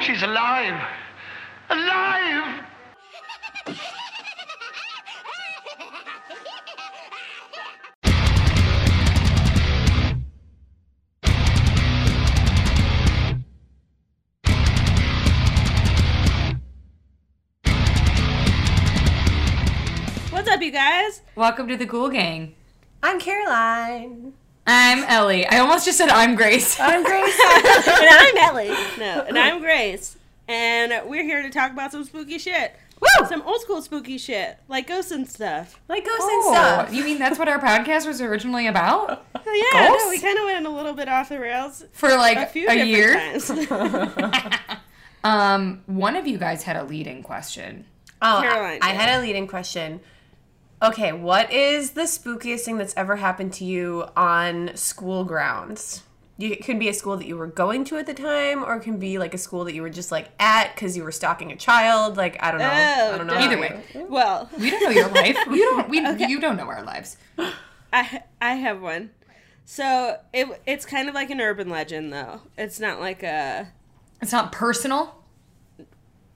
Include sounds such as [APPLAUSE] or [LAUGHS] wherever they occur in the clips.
She's alive. Alive! What's up, you guys? Welcome to the Ghoul Gang. I'm Caroline. I'm Ellie. I almost just said I'm Grace. I'm [LAUGHS] Grace. and I'm [LAUGHS] Ellie. No, and I'm Grace. And we're here to talk about some spooky shit. Woo! Some old school spooky shit, like ghosts and stuff. like ghosts Oh, and stuff. you mean that's what our podcast was originally about? [LAUGHS] Oh, yeah, no, we kind of went a little bit off the rails For like a few a year? times. Um, one of you guys had a leading question. Oh, Caroline I, I had a leading question. Okay, what is the spookiest thing that's ever happened to you on school grounds? You, it could be a school that you were going to at the time, or it can be like a school that you were just like at because you were stalking a child. Like I don't know. Oh, I don't know. Either how way. well, We don't know your life. [LAUGHS] You don't. We you don't know our lives. I I have one. So it it's kind of like an urban legend, though. It's not like a. It's not personal.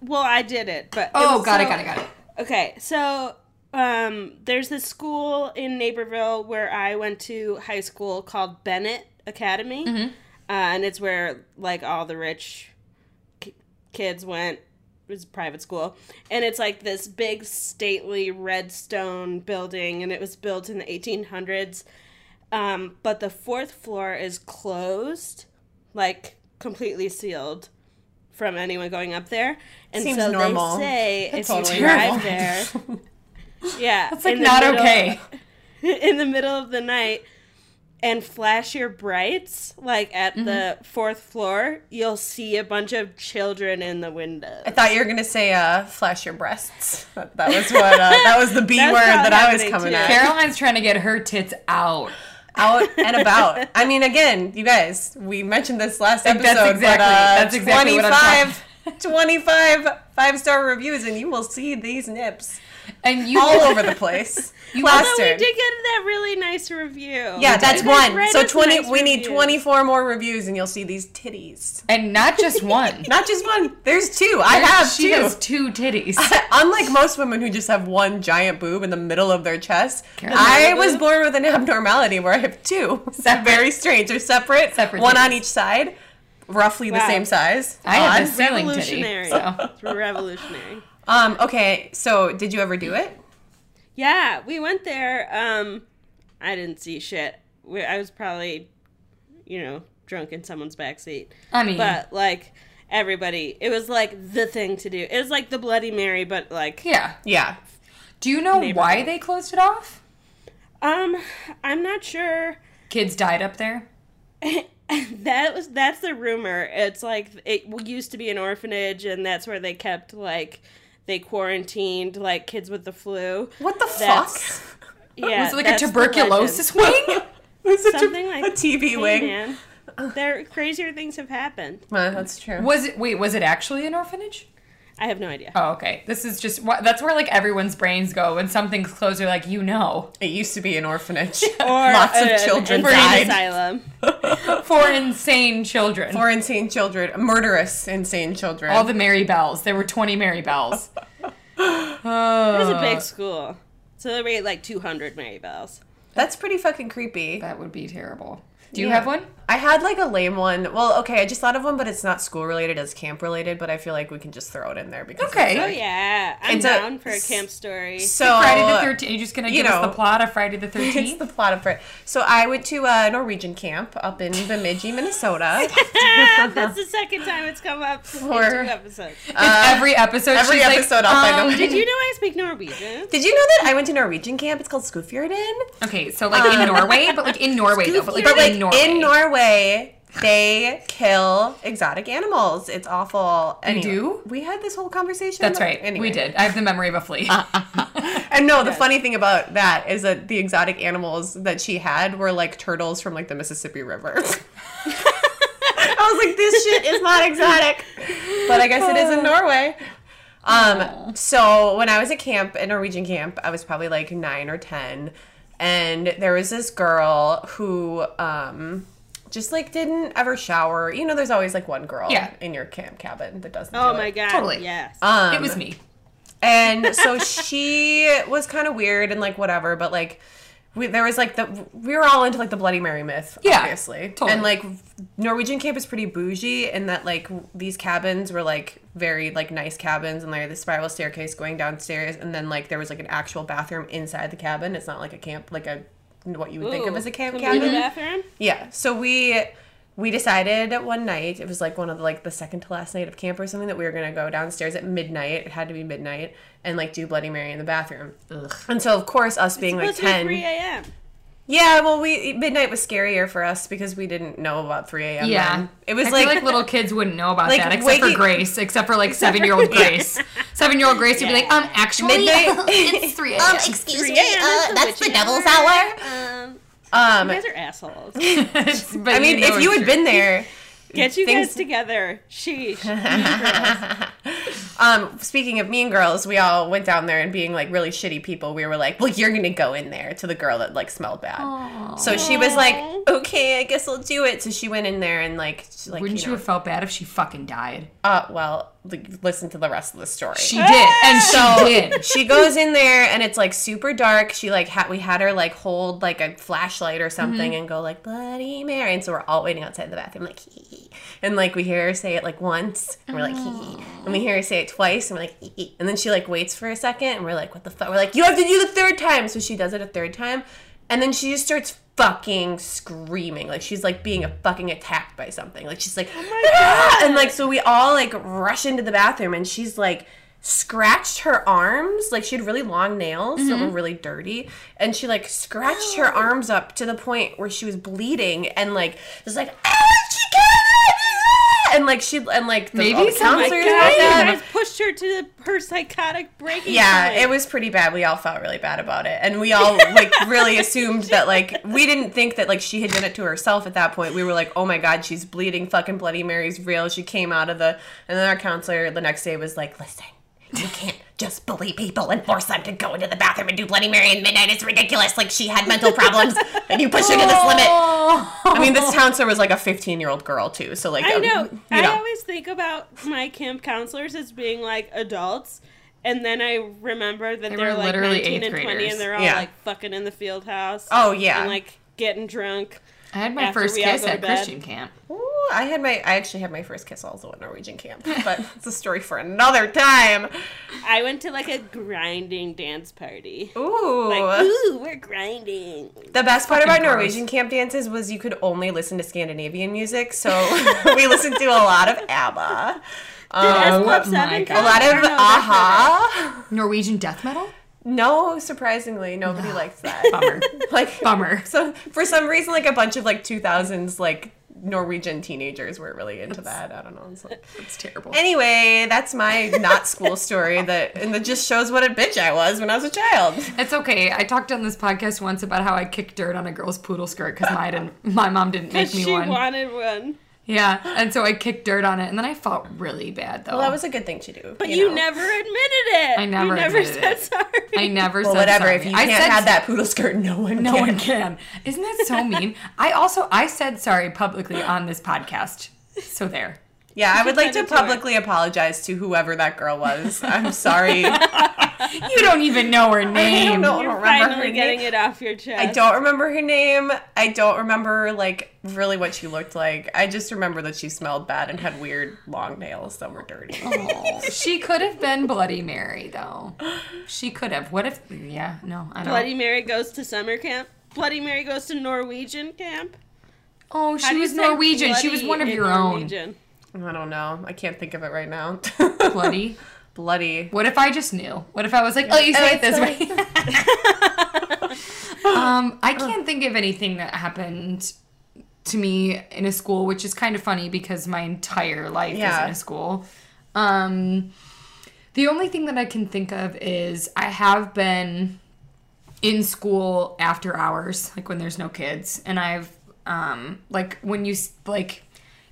Well, I did it, but Oh, was got it, got it, got it. Okay, so um, there's this school in Naperville where I went to high school called Benet Academy, uh, and it's where like all the rich ki- kids went. It was a private school, and it's like this big stately red stone building, and it was built in the 1800s. Um, but the fourth floor is closed, like completely sealed from anyone going up there. And Seems so normal. they say That's if totally you drive normal. there, [LAUGHS] yeah, It's like not middle- okay. [LAUGHS] in the middle of the night and flash your brights like at Mm-hmm. the fourth floor, you'll see a bunch of children in the windows. I thought you were gonna say uh, flash your breasts. That, that was what. Uh, that was the [LAUGHS] B word that I was coming too. at. Caroline's trying to get her tits out. out [LAUGHS] and about. I mean, again, you guys, we mentioned this last episode, that's exactly- but uh, that's exactly what I'm 25, 25 five star reviews, and you will see these nips And you all over the place, You Although we did get that really nice review. yeah, that's one. So twenty. nice we need twenty four more reviews, and you'll see these titties. and not just [LAUGHS] one. Not just one. There's two. I have she two. has two titties. [LAUGHS] Unlike most women who just have one giant boob in the middle of their chest, Caroline. I was born with an abnormality where I have two. [LAUGHS] Separate. Very strange. They're separate, Separate one on each side, roughly the same size. I have Odd. this ceiling titty. Revolutionary. So. It's revolutionary. Um, okay, so did you ever do it? Yeah, we went there. Um, I didn't see shit. We, I was probably, you know, drunk in someone's backseat. I mean, But like everybody, it was like the thing to do. It was like the Bloody Mary, but like yeah. Yeah. Do you know why they closed it off? um, I'm not sure. Kids died up there. [LAUGHS] that was that's the rumor. It's like it used to be an orphanage, and that's where they kept like they quarantined like kids with the flu. What the That's- fuck? Yeah, was it like a tuberculosis wing? [LAUGHS] [LAUGHS] Was it Something a, like a TV Hey, wing? man, there crazier things have happened. Uh, that's true. Was it? Wait, was it actually an orphanage? I have no idea. Oh, okay. This is just wha- that's where like everyone's brains go when something's closed. They're like, you know, It used to be an orphanage. [LAUGHS] or Lots of an children insane died. asylum. [LAUGHS] for insane children. For insane children, murderous insane children. All the Mary Bells. There were twenty Mary Bells. [LAUGHS] Uh. It was a big school, so there were like 200 Mary Bells. That's pretty fucking creepy. That would be terrible. Do you Yeah. have one? I had like a lame one. Well, okay, I just thought of one, but it's not school related, it's camp related, but I feel like we can just throw it in there because Okay. it's, Oh yeah, I'm It's a- down for a camp story. So Friday the Thirteenth. You're you just gonna you give us the plot of Friday the [LAUGHS] It's Thirteenth? the plot of Friday. So I went to a Norwegian camp up in Bemidji, Minnesota. [LAUGHS] That's the second time it's come up in two For- episodes. every episode. every she's like, episode I'll find um, a- Did you know I speak Norwegian? Did you know that I went to Norwegian camp? It's called Skogfjorden. Okay, so like in Norway, but like in Norway though, but like, But like in Norway. in Norway, they kill exotic animals. It's awful. Anyway, do? We had this whole conversation. That's right. Anyway. We did. I have the memory of a flea. [LAUGHS] And no, the funny thing about that is that the exotic animals that she had were like turtles from like the Mississippi River. [LAUGHS] I was like, this shit is not exotic, but I guess it is in [LAUGHS] Norway. Um, so when I was at camp, at Norwegian camp, I was probably like nine or ten, and there was this girl who um just like didn't ever shower. You know, there's always like one girl Yeah. in your camp cabin that doesn't. Oh do my it. god. Totally. Yes. Um, it was me. and so she was kind of weird and like whatever, but like we, there was like the we were all into like the Bloody Mary myth, Yeah, obviously, totally. and like Norwegian camp is pretty bougie in that like these cabins were like very like nice cabins and like the spiral staircase going downstairs, and then like there was like an actual bathroom inside the cabin. It's not like a camp like a what you would think of as a camp cabin. go bathroom? Yeah. So we we decided one night, it was like one of the like the second to last night of camp or something that we were gonna go downstairs at midnight. It had to be midnight and like do Bloody Mary in the bathroom. And so of course us being like Supposed to be ten. 3 a.m. Yeah, well we midnight was scarier for us because we didn't know about three AM. Yeah. then. It was I like, feel like little kids wouldn't know about [LAUGHS] like, that except waking- for Grace, except for like seven year old Grace. Seven year old Grace would be like, um, actually, Midnight- [LAUGHS] [LAUGHS] it's three a.m. Um, excuse 3 me, uh, that's the devil's hour. hour. Um, Um you guys are assholes. But I mean know if you had true. been there Get you things- guys together. Sheesh. [LAUGHS] Um, speaking of mean girls, we all went down there and being like really shitty people, we were like, Well, you're gonna go in there to the girl that like smelled bad. So she was like, Okay, I guess I'll do it. So she went in there and like she, like Wouldn't you you have felt bad if she fucking died? uh well, like, listen to the rest of the story. She did, and she so did. she goes in there and it's like super dark. She like had we had her like hold like a flashlight or something Mm-hmm. and go like Bloody Mary, and so we're all waiting outside the bathroom like hee hee. and like we hear her say it like once and we're like hee hee. and we hear her say it twice and we're like hee hee. and then she like waits for a second and we're like what the fuck? We're like you have to do the third time, so she does it a third time, and then she just starts fucking screaming. Like she's like being a fucking attacked by something. Like she's like oh "Ah!" and like so we all like rush into the bathroom and she's like scratched her arms. Like she had really long nails that were really dirty. And she like scratched [GASPS] her arms up to the point where she was bleeding and like was like ah, and like she and like the, Maybe all the some- My God, were guys pushed her to the, her psychotic breaking Yeah, point. it was pretty bad. We all felt really bad about it. And we all like [LAUGHS] really assumed that like we didn't think that like she had done it to herself at that point. We were like, "Oh my god, she's bleeding. Fucking Bloody Mary's real." She came out of the and then our counselor the next day was like, "Listen, you can't just bully people and force them to go into the bathroom and do Bloody Mary at midnight. It's ridiculous. Like she had mental problems [LAUGHS] and you push her to this limit." I mean, this counselor was like a 15-year-old girl too. So like I um, know. you I always think about my camp counselors as being like adults. And then I remember that They they are were like literally 19 and 20 graders. and they're all Yeah. like fucking in the field house. Oh yeah. And like getting drunk. I had my first kiss at. Christian camp. Ooh, I had my I actually had my first kiss also at Norwegian camp, but [LAUGHS] it's a story for another time. I went to like a grinding dance party. Ooh. Like, ooh, we're grinding. the best part about Norwegian camp dances was you could only listen to Scandinavian music, so [LAUGHS] we listened to a lot of ABBA. Did S Um, Club my 7 God. a lot of a-ha. Norwegian death metal? No, surprisingly, nobody likes that. Bummer. [LAUGHS] like Bummer. So for some reason, like a bunch of like 2000s like Norwegian teenagers were really into that. I don't know. It's like, It's terrible. Anyway, that's my not school story that and that just shows what a bitch I was when I was a child. It's okay. I talked on this podcast once about how I kicked dirt on a girl's poodle skirt because my didn't, my mom didn't [LAUGHS] make me she one. She wanted one. Yeah, and so I kicked dirt on it, and then I felt really bad though. Well, that was a good thing to do. But you, know. never admitted it. I never You never admitted said it. sorry. I never Well, said whatever. sorry. If you I can't have that poodle skirt, no one No can. one can. Isn't that so mean? I also I said sorry publicly on this podcast. So there. Yeah, I would like to to her. publicly apologize to whoever that girl was. I'm sorry. [LAUGHS] You don't even know her I name. don't know. I You're don't remember finally her getting name. it off your chest. I don't remember her name. I don't remember like really what she looked like. I just remember that she smelled bad and had weird long nails that were dirty. Oh, she could have been Bloody Mary though. She could have. What if? Yeah, no, I don't. Bloody Mary goes to summer camp. Bloody Mary goes to Norwegian camp. oh, she was Norwegian. She was one of your own. I don't know. I can't think of it right now. Bloody. [LAUGHS] Bloody. What if I just knew? What if I was like, oh, you say it this way? [LAUGHS] um, I can't think of anything that happened to me in a school, which is kind of funny because my entire life Yeah. is in a school. Um, the only thing that I can think of is I have been in school after hours, like when there's no kids, and I've um, like when you like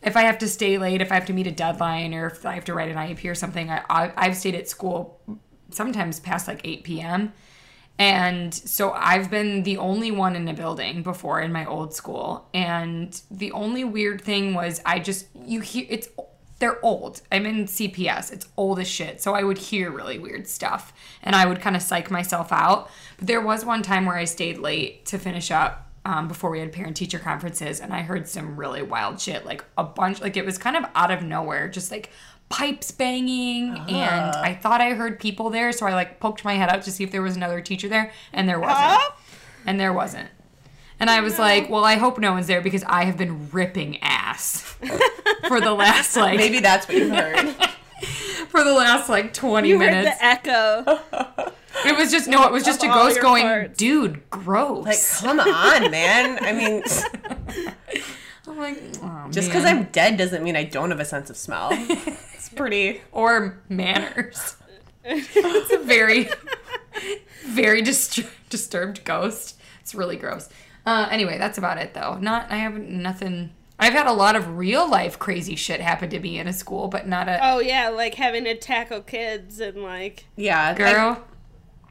if I have to stay late, if I have to meet a deadline, or if I have to write an IEP or something, I, I I've stayed at school sometimes past like 8 p.m. And so I've been the only one in a building before in my old school. And the only weird thing was I just, you hear, it's, they're old. I'm in CPS. It's old as shit. So I would hear really weird stuff and I would kind of psych myself out. But there was one time where I stayed late to finish up um, before we had parent teacher conferences and I heard some really wild shit. Like a bunch, like it was kind of out of nowhere, just like pipes banging and I thought I heard people there. So I like poked my head out to see if there was another teacher there and there wasn't. Huh? And there wasn't. And I was like, well, I hope no one's there because I have been ripping ass [LAUGHS] for the last like Maybe that's what you heard. [LAUGHS] for the last like 20 You heard minutes. the echo. [LAUGHS] It was just no, it was just a ghost going, parts. dude, gross. like, come on, man. I mean, [LAUGHS] [LAUGHS] I'm like, oh, just because I'm dead doesn't mean I don't have a sense of smell. [LAUGHS] It's pretty. or manners. it's a very, very dist- disturbed ghost. It's really gross. Uh, anyway, that's about it though. Not I have nothing. I've had a lot of real life crazy shit happen to me in a school, but not a Oh yeah, like having to tackle kids and like Yeah. I- girl.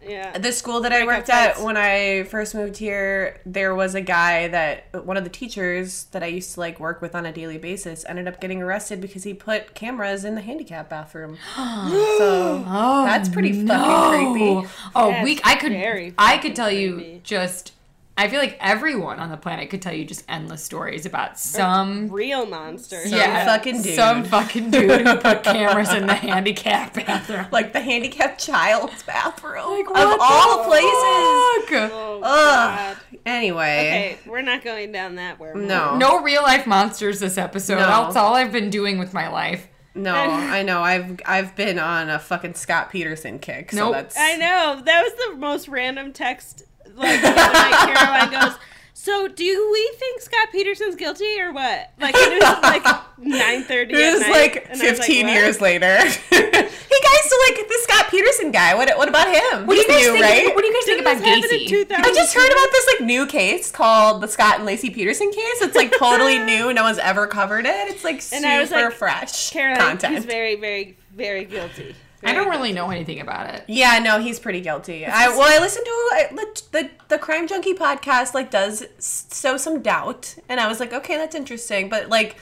Yeah. the school that I worked at when I first moved here, there was a guy that one of the teachers that I used to like work with on a daily basis ended up getting arrested because he put cameras in the handicap bathroom. [GASPS] so Oh, that's pretty no. fucking creepy. Oh, That's we I could I could fucking tell you just I feel like everyone on the planet could tell you just endless stories about some Real monsters. Some yeah, fucking dude. some fucking dude who put [LAUGHS] cameras in the handicap bathroom. Like the handicapped child's bathroom what of the all places. Fuck? Oh Ugh. god. Anyway, Okay, we're not going down that wormhole. no, No real life monsters this episode. No. That's all I've been doing with my life. no, [LAUGHS] I know. I've I've been on a fucking Scott Peterson kick. So Nope. that's I know. That was the most random text. Like the Caroline goes, "So, do we think Scott Peterson's guilty or what?" Like it was like nine thirty. It was like 15 years later. [LAUGHS] hey guys, so like the Scott Peterson guy, what what about him? What do you guys new, think? right? What do you guys think about Gacy? I just heard about this like new case called the Scott and Laci Peterson case. It's like totally [LAUGHS] new. No one's ever covered it. It's like And super I was like, fresh Caroline, content. he's very, very, very guilty. I don't really know anything about it. yeah, no, he's pretty guilty. I well, I listened to I, the, the the Crime Junkie podcast. Like, does sow some doubt, and I was like, okay, that's interesting. But like,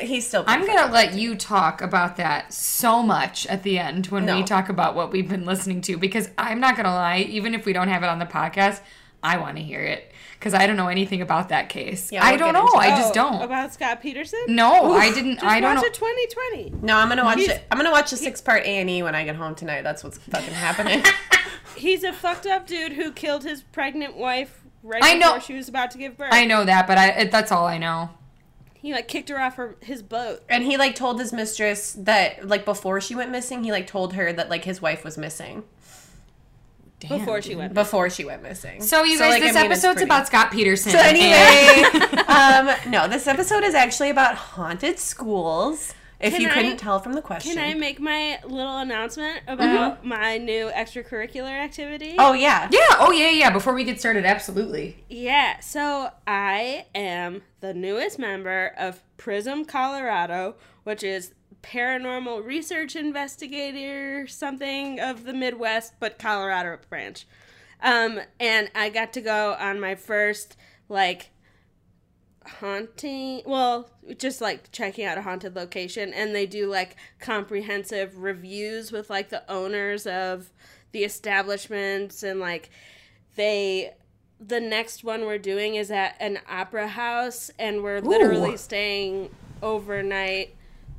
he's still. I'm gonna let you talk about that so much at the end when we talk about what we've been listening to because I'm not gonna lie, even if we don't have it on the podcast, I want to hear it because I don't know anything about that case. Yeah, I we'll don't know. I Oh, just don't. About Scott Peterson? no, I didn't. Just I don't know. watch know. it 2020. No, I'm gonna watch He's- it. I'm gonna watch a six part A and E when I get home tonight. That's what's fucking happening. [LAUGHS] He's a fucked up dude who killed his pregnant wife right I know- before she was about to give birth. I know that, but I it, that's all I know. He like kicked her off her, his boat. and he like told his mistress that like before she went missing, he like told her that like his wife was missing Damn, before she went. before she went missing. So you guys, like, I this mean, episode's about Scott Peterson. So anyway, [LAUGHS] um, no, this episode is actually about haunted schools. If Can you I- couldn't tell from the question. Can I make my little announcement about my new extracurricular activity? oh yeah. yeah. Oh yeah, yeah. Before we get started, absolutely. Yeah, so I am the newest member of Prism Colorado, which is paranormal research investigator something of the Midwest, but Colorado branch. Um, and I got to go on my first like haunting well just like checking out a haunted location and they do like comprehensive reviews with like the owners of the establishments and like they the next one we're doing is at an opera house and we're literally Ooh. staying overnight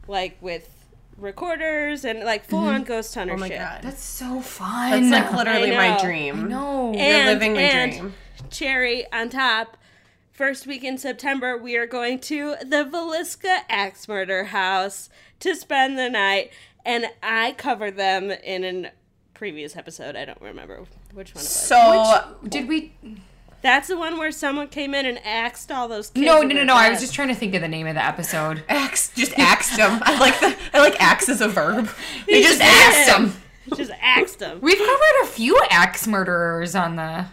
like with recorders and like full on mm-hmm. ghost hunter Oh my shit god. That's so fun. That's like literally I my know. dream. no. You're And- living my and- dream. cherry on top. First week in September, we are going to the Villisca Axe Murder House to spend the night, and I covered them in a previous episode. I don't remember which one it was. So Did we? That's the one where someone came in and axed all those kids. No, in no, no, their no. I was just trying to think of the name of the episode. [LAUGHS] axe just axed them. I like the I like axe as a verb. [LAUGHS] They just did. axed him. just axed them. We've covered a few axe murderers on the.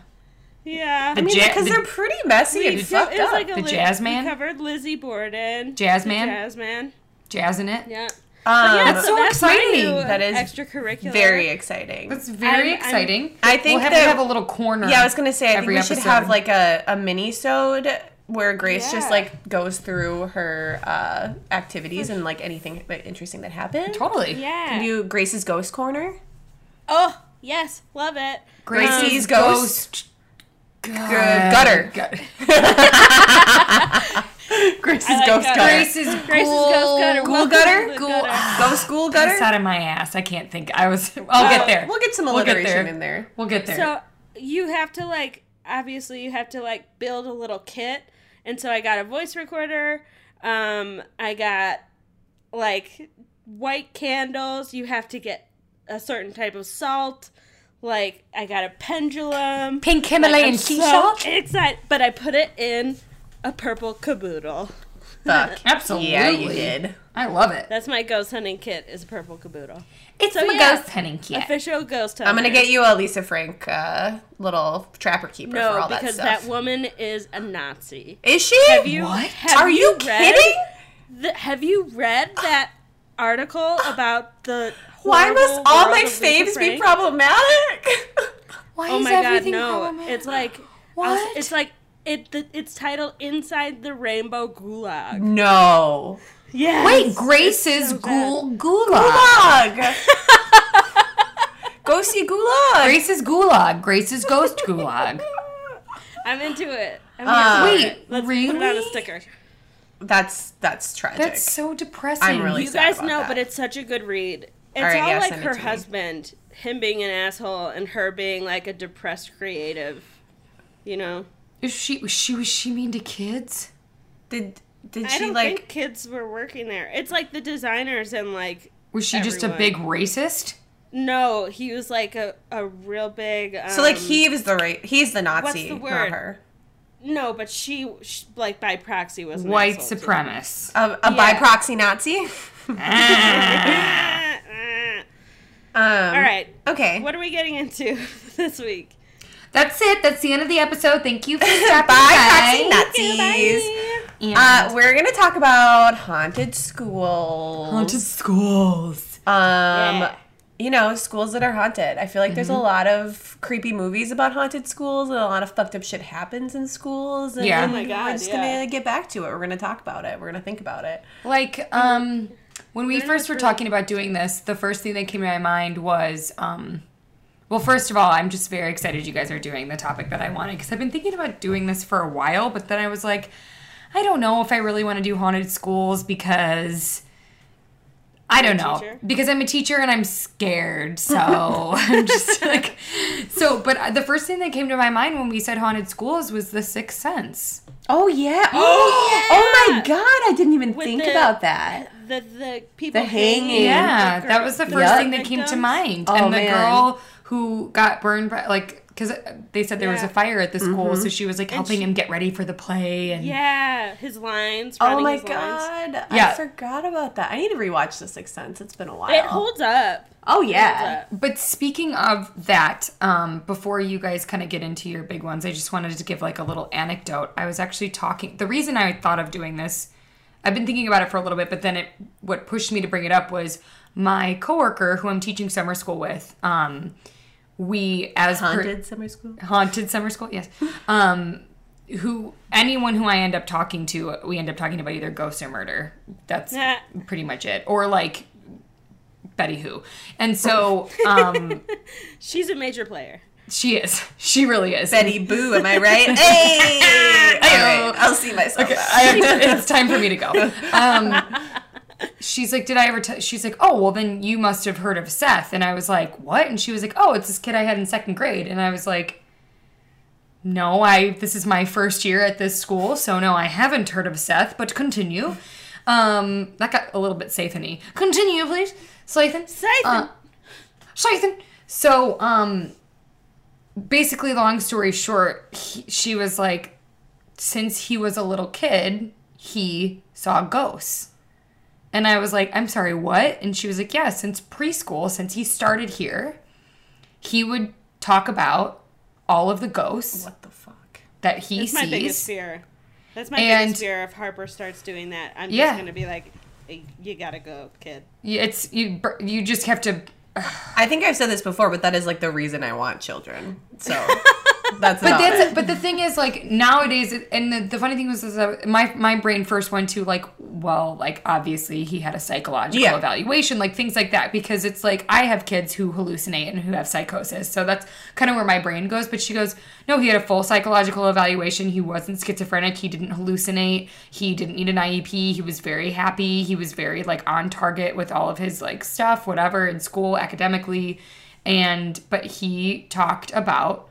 Yeah. The I mean, Ja- because the- they're pretty messy We- and it fucked was up. like a The Liz- Jazz Man? We covered Lizzie Borden. Jazz The Man? Jazz Man. Jazz in it. Yeah. Um, Yeah, That's so that's exciting. That is extracurricular. very exciting. That's very I'm- I'm- exciting. I think we'll have that- to have a little corner. Yeah, I was gonna say I think every we should have like a, a mini sode where Grace just like goes through her uh, activities and like anything interesting that happened. totally. Yeah. Can you do Grace's ghost corner? oh yes, love it. Gracie's ghost. Good gutter. Gut. [LAUGHS] [LAUGHS] Grace's like ghost gutter. gutter. Grace's Grace's ghoul- ghost gutter. Ghoul Welcome gutter? to the Ghoul- gutter. Ghost school gutter. It's out of my ass. I can't think. I was. I'll get there. We'll get some We'll get alliteration there. in there. We'll get there. So you have to like obviously you have to like build a little kit, and so I got a voice recorder. Um, I got like white candles. You have to get a certain type of salt. Like I got a pendulum. Pink Himalayan I'm sea so salt. excited, but I put it in a purple caboodle. Fuck. [LAUGHS] Absolutely. Yeah, you did. I love it. That's my ghost hunting kit. Is a purple caboodle. It's So, my yeah. ghost hunting kit. Official ghost hunter. I'm gonna get you a Lisa Frank uh, little trapper keeper for no all that because that woman is a Nazi. Is she? Have you? What? Have Are you read kidding? The, have you read that article [GASPS] about the? Why must all my faves be problematic? Why Oh is my god, no! problematic? It's like What? It's like it. The, it's titled "Inside the Rainbow Gulag." no. Yeah. Wait, Grace's so bad. ghoul gulag. Gulag. [LAUGHS] Go see Gulag. Grace's gulag. Grace's ghost gulag. [LAUGHS] I'm into it. I'm Uh, into Wait, it. Let's really? put it on a sticker. That's that's tragic. That's so depressing. I'm really You sad guys about know, that. but it's such a good read. It's All right, all yeah, like her to me. husband, him being an asshole, and her being like a depressed creative. You know, Is she was she was she mean to kids? did did I she don't like think kids were working there. It's like the designers and like Was she just a big racist? no, he was like a, a real big. Um, so like he was the right he's the Nazi, the not word? her. No, but she, she like by proxy was an White supremacist. A, a Yeah. by proxy Nazi. Um, [LAUGHS] [LAUGHS] All right, Okay. what are we getting into [LAUGHS] this week? That's it. That's the end of the episode. Thank you for [LAUGHS] stopping Bye, proxy by. Nazis. Uh, we're gonna talk about haunted schools. haunted schools. Um, Yeah. you know, schools that are haunted. I feel like there's a lot of creepy movies about haunted schools, and a lot of fucked up shit happens in schools. And Yeah. Oh my God, we're just yeah. gonna get back to it. We're gonna talk about it. We're gonna think about it. Like, um, when we Pretty first were talking about doing this, the first thing that came to my mind was, um, well, first of all, I'm just very excited you guys are doing the topic that I wanted because I've been thinking about doing this for a while, but then I was like, I don't know if I really want to do haunted schools because I don't know teacher? because I'm a teacher and I'm scared. So [LAUGHS] I'm just [LAUGHS] like, so. But uh, the first thing that came to my mind when we said haunted schools was The Sixth Sense. Oh yeah. [GASPS] Oh, oh my god! I didn't even With think the- about that. The the people The hanging. Yeah, the that was the first Yeah. thing that came to mind. Oh, and the man. girl who got burned by like because they said there was a fire at the school, Mm-hmm. so she was like helping she- him get ready for the play. And Yeah, his lines. Oh my his lines. god! Yeah. I forgot about that. I need to rewatch The Sixth Sense. It's been a while. It holds up. Oh yeah. up. But speaking of that, um, before you guys kind of get into your big ones, I just wanted to give like a little anecdote. I was actually talking. The reason I thought of doing this, I've been thinking about it for a little bit, but then it what pushed me to bring it up was my coworker who I'm teaching summer school with. Um, we as per- Haunted summer school. haunted summer school yes um who anyone who i end up talking to we end up talking about either ghosts or murder that's Nah. pretty much it or like betty who and so um [LAUGHS] She's a major player. she is she really is Betty Boo, am I [LAUGHS] right? [LAUGHS] hey! All right, I'll see myself. I it's time for me to go. Um, she's like, did I ever? tell? She's like, oh, well, then you must have heard of Seth. And I was like, what? And she was like, oh, it's this kid I had in second grade. And I was like, no, I. This is my first year at this school, so no, I haven't heard of Seth. But continue. Um, that got a little bit Sathan-y. Continue, please, Slathan. Siphon. Uh, Slathan. So, um, basically, long story short, he, she was like, since he was a little kid, he saw ghosts. And I was like, I'm sorry, what? And she was like, yeah, since preschool, since he started here, he would talk about all of the ghosts What the fuck? that he That's my biggest sees. fear. That's my And- biggest fear if Harper starts doing that. I'm Yeah. just gonna be like, you gotta go, kid. It's you. You just have to. [SIGHS] I think I've said this before, but that is like the reason I want children. So [LAUGHS] [LAUGHS] that's But that's it. but the thing is like nowadays and the, the funny thing was is my my brain first went to like well like obviously he had a psychological Yeah. evaluation like things like that because it's like I have kids who hallucinate and who have psychosis so that's kind of where my brain goes but she goes no he had a full psychological evaluation he wasn't schizophrenic he didn't hallucinate he didn't need an IEP he was very happy he was very like on target with all of his like stuff whatever in school academically and but he talked about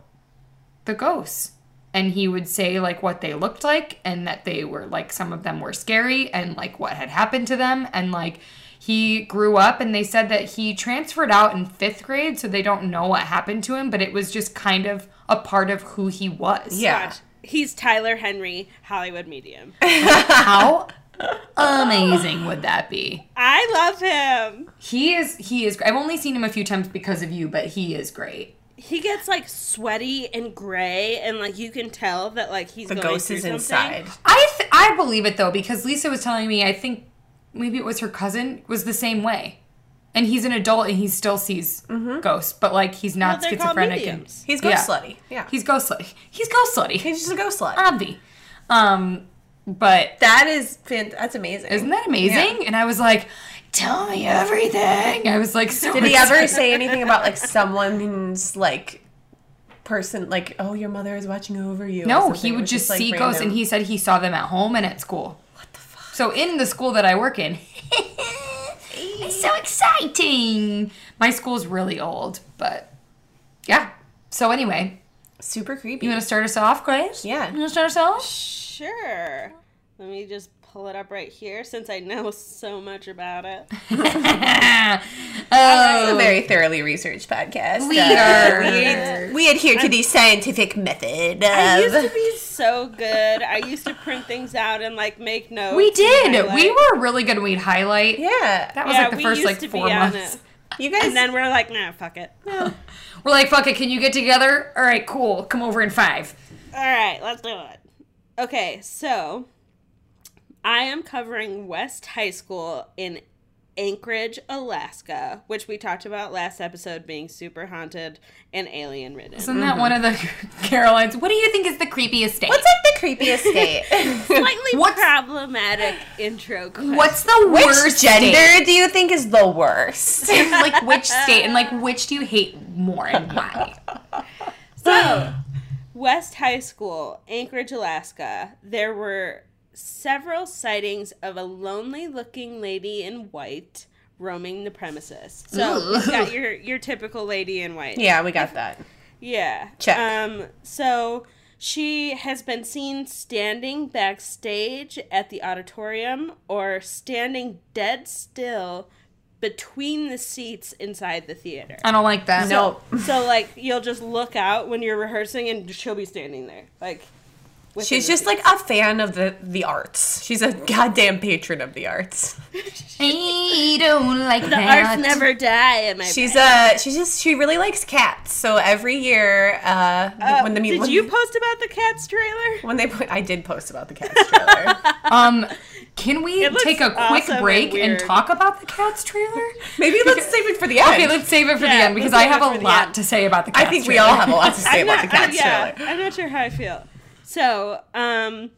the ghosts and he would say like what they looked like and that they were like some of them were scary and like what had happened to them and like he grew up and they said that he transferred out in fifth grade so they don't know what happened to him but it was just kind of a part of who he was Yeah. Watch. He's Tyler Henry, Hollywood medium. [LAUGHS] how amazing would that be I love him. he is he is i've only seen him a few times because of you but he is great He gets like sweaty and gray, and like you can tell that like he's the going ghost through is something. inside. I th- I believe it though because Lisa was telling me I think maybe it was her cousin was the same way, and he's an adult and he still sees ghosts, but like he's not they're schizophrenic. And. He's ghost Yeah. slutty. Yeah. he's ghost slutty. He's ghost slutty. He's just a ghost slut. Obvi. Um, but that is fant- that's amazing. isn't that amazing? And I was like, tell me everything. I was like, so Did he ever say anything about like someone's like person like oh your mother is watching over you? No, he would was just like, see ghosts, and he said he saw them at home and at school. What the fuck? So in the school that I work in, [LAUGHS] it's so exciting. My school's really old, but yeah. So anyway, super creepy. you want to start us off, Grace? Yeah. You want to start us off? Sure. Let me just pull it up right here since I know [LAUGHS] so much about it. [LAUGHS] oh, It's a very thoroughly researched podcast. We Uh, are. [LAUGHS] we, we adhere to the scientific method I used to be so good. I used to print things out and like make notes. we did. We were really good. We'd highlight. yeah, That was Yeah, like the first like four months. you guys. And then we're like, nah, fuck it. All We're like, fuck it. Can you get together? All right, cool. Come over in five. All right, let's do it. Okay, so I am covering West High School in Anchorage, Alaska, which we talked about last episode being super haunted and alien ridden. Isn't that one of the [LAUGHS] Carolines? What do you think is the creepiest state? What's like the creepiest state? [LAUGHS] [LAUGHS] Slightly What's- problematic intro question. What's the Which worst gender state? do you think is the worst? like which state and like which do you hate more and why? So, West High School, Anchorage, Alaska, there were several sightings of a lonely looking lady in white roaming the premises. So, you've got [LAUGHS] your, your typical lady in white. yeah, we got that. Yeah. Check. Um, so, she has been seen standing backstage at the auditorium or standing dead still between the seats inside the theater. I don't like that. No. So like you'll just look out when you're rehearsing and she'll be standing there. Like She's just like a fan of the the arts. She's a goddamn patron of the arts. [LAUGHS] I don't like the that. arts never die in my She's brain. uh she just she really likes cats. So every year uh, Uh, when the did when, you post about the cats trailer? when they put I did post about the cats trailer. [LAUGHS] Um, can we take a quick awesome and break and, weird. talk about the Cats trailer? [LAUGHS] Maybe let's save it for the end. Okay, let's save it for the end because I have a lot end. to say about the Cats I think we all have a lot to say I'm about the not- cats yeah, trailer. I'm not sure how I feel. So, um,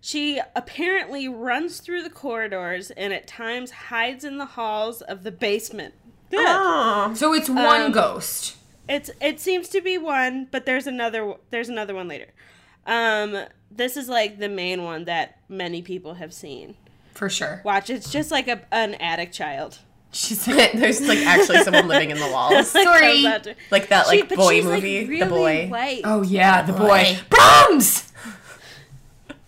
she apparently runs through the corridors and at times hides in the halls of the basement. Good. Oh. So it's one Um, ghost. It's it seems to be one, but there's another there's another one later. Um, this is like the main one that many people have seen. For sure. Watch, it's just like a an attic child. She's like, [LAUGHS] There's like actually someone living in the walls. [LAUGHS] Like, Sorry. comes out to- Like that like but boy she's, like, movie. really the boy. white. oh yeah, the boy. boy. Brahms!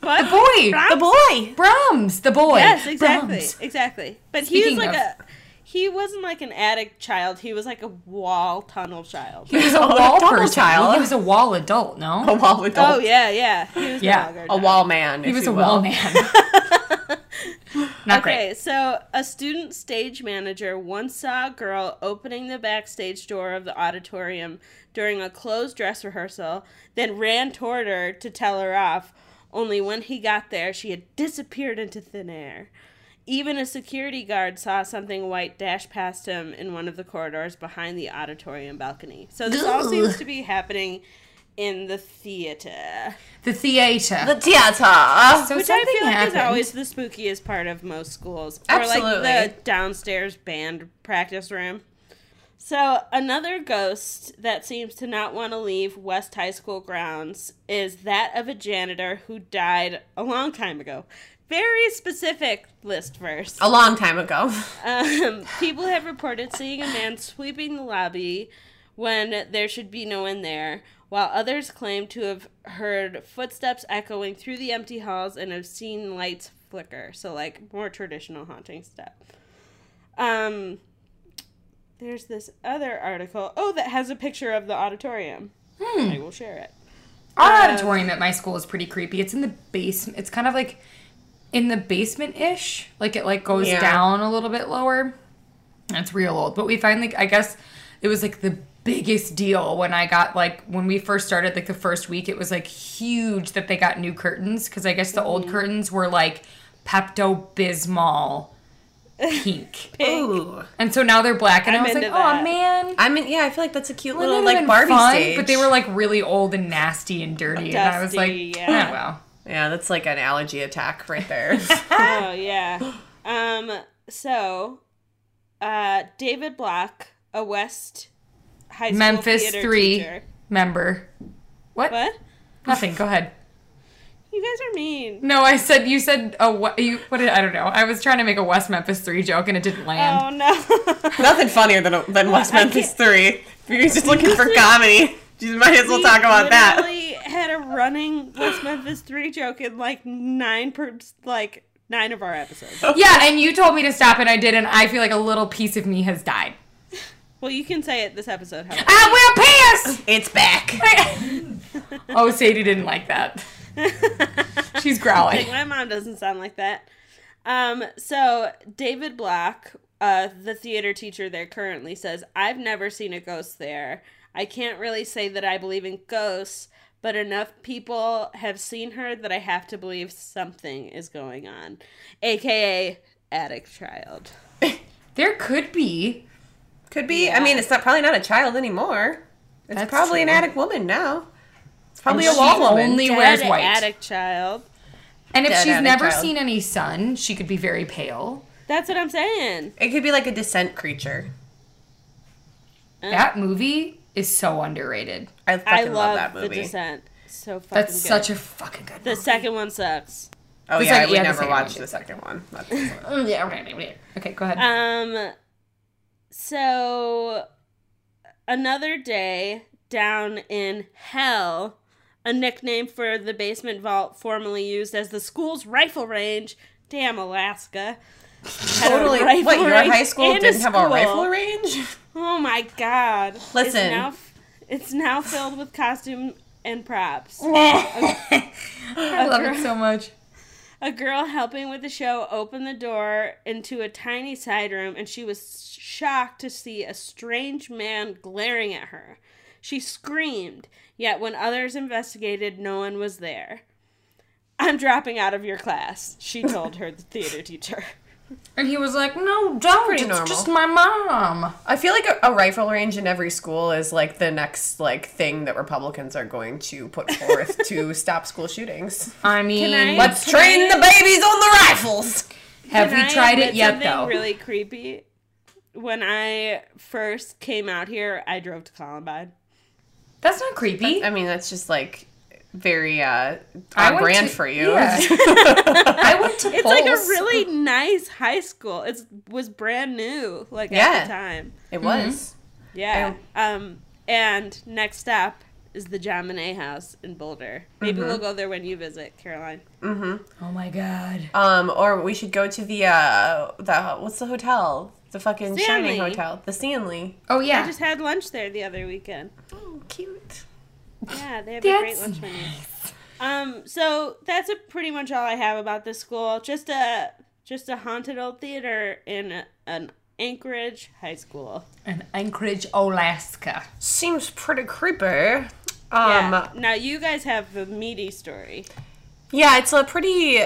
What? The boy! Brahms? The boy. Brahms, the boy. Yes, exactly, Brahms. exactly. But Speaking he was like of- a he wasn't like an attic child. He was like a wall tunnel child. He was a [LAUGHS] Oh, wall double person. child. He was a wall adult, no? A wall oh, adult. Oh yeah, yeah. He was Yeah, the A wall man. He if was you a will. wall man. Not okay, great. so a student stage manager once saw a girl opening the backstage door of the auditorium during a closed dress rehearsal, then ran toward her to tell her off. Only when he got there, she had disappeared into thin air. Even a security guard saw something white dash past him in one of the corridors behind the auditorium balcony. So this all seems to be happening in the theater, The theater. The theater. so which I feel like happened. is always the spookiest part of most schools, or like Absolutely. the downstairs band practice room. So another ghost that seems to not want to leave West High School grounds is that of a janitor who died a long time ago. Very specific list first. A long time ago. [LAUGHS] Um, people have reported seeing a man sweeping the lobby when there should be no one there, while others claim to have heard footsteps echoing through the empty halls and have seen lights flicker. So, like more traditional haunting stuff. Um, there's this other article. Oh, that has a picture of the auditorium. I will share it. Our Uh, auditorium at my school is pretty creepy. It's in the basement. It's kind of like in the basement ish. Like it like goes Yeah. down a little bit lower. It's real old. But we finally I guess it was like the biggest deal when I got like when we first started like the first week it was like huge that they got new curtains cuz I guess the old Mm-hmm. curtains were like Pepto Bismol [LAUGHS] pink. Ooh. and so now they're black and I'm I was like, into "Oh man." I mean, yeah, I feel like that's a cute Wouldn't little like been Barbie fun? stage. But they were like really old and nasty and dirty, and I was like, Dusty, yeah. "Oh well." yeah, that's like an allergy attack right there. [LAUGHS] oh yeah. Um. So, uh, David Black, a West High School Memphis theater three teacher. member. What? What? Nothing. Go ahead. You guys are mean. No, I said you said a what? You what? Did, I don't know. I was trying to make a West Memphis three joke and it didn't land. Oh no. [LAUGHS] Nothing funnier than than West I Memphis can't- Three. If you're just looking for comedy, you might as well We talk about that. literally had a running West Memphis three joke in like nine per like nine of our episodes. Yeah, and you told me to stop and I did, and I feel like a little piece of me has died. Well, you can say it this episode. However. I will piss. It's back. [LAUGHS] oh, Sadie didn't like that. [LAUGHS] She's growling. Like, my mom doesn't sound like that. Um, so David Black, uh, the theater teacher there currently says, I've never seen a ghost there. I can't really say that I believe in ghosts, but enough people have seen her that I have to believe something is going on. AKA addict child. [LAUGHS] There could be. Could be. I mean, it's not probably not a child anymore. It's That's probably an true. addict woman now. It's probably And a wall she woman. only wears white. addict child. And if Dead she's never child. seen any sun, she could be very pale. That's what I'm saying. It could be like a descent creature. That movie is so underrated. I I love, love, that the movie. Descent. So fucking That's good. such a fucking good. The movie. second one sucks. Oh The yeah, second- I would yeah, never second watch one. the second one. [LAUGHS] That's- Mm, yeah, okay, okay. Okay, go ahead. Um, so another day down in hell, a nickname for the basement vault formerly used as the school's rifle range. Damn, Alaska. Totally. What your high school didn't have a school. rifle range? Oh my god! It's Listen. now, it's now filled with costume and props. [LAUGHS] I love it so much. A girl helping with the show opened the door into a tiny side room and she was shocked to see a strange man glaring at her. She screamed, yet when others investigated, no one was there. I'm dropping out of your class, she told her the [LAUGHS] theater teacher. And he was like, "No, don't. Pretty it's normal. just my mom." I feel like a, a rifle range in every school is like the next like thing that Republicans are going to put [LAUGHS] forth to stop school shootings. I mean, I- Let's train I- the babies on the rifles. have Can we I tried it yet, though? Really creepy. When I first came out here, I drove to Columbine. That's not creepy. I mean, that's just like very uh I on brand to- for you. yeah. [LAUGHS] [LAUGHS] I went to It's like a really nice high school. It was brand new, like Yeah. at the time. it was. Yeah. Um. And next stop is the JonBenét House in Boulder. Maybe we'll go there when you visit, Caroline. Mm-hmm. Oh my god. Um, or we should go to the uh the what's the hotel? The fucking Shining Hotel, the Stanley. Oh yeah. I just had lunch there the other weekend. Oh, cute. Yeah, they have a great lunch menu. Um. So that's a pretty much all I have about this school. Just a just a haunted old theater in a, an Anchorage high school. In Anchorage, Alaska. Seems pretty creepy. Um, Yeah. now you guys have a meaty story. Yeah, it's a pretty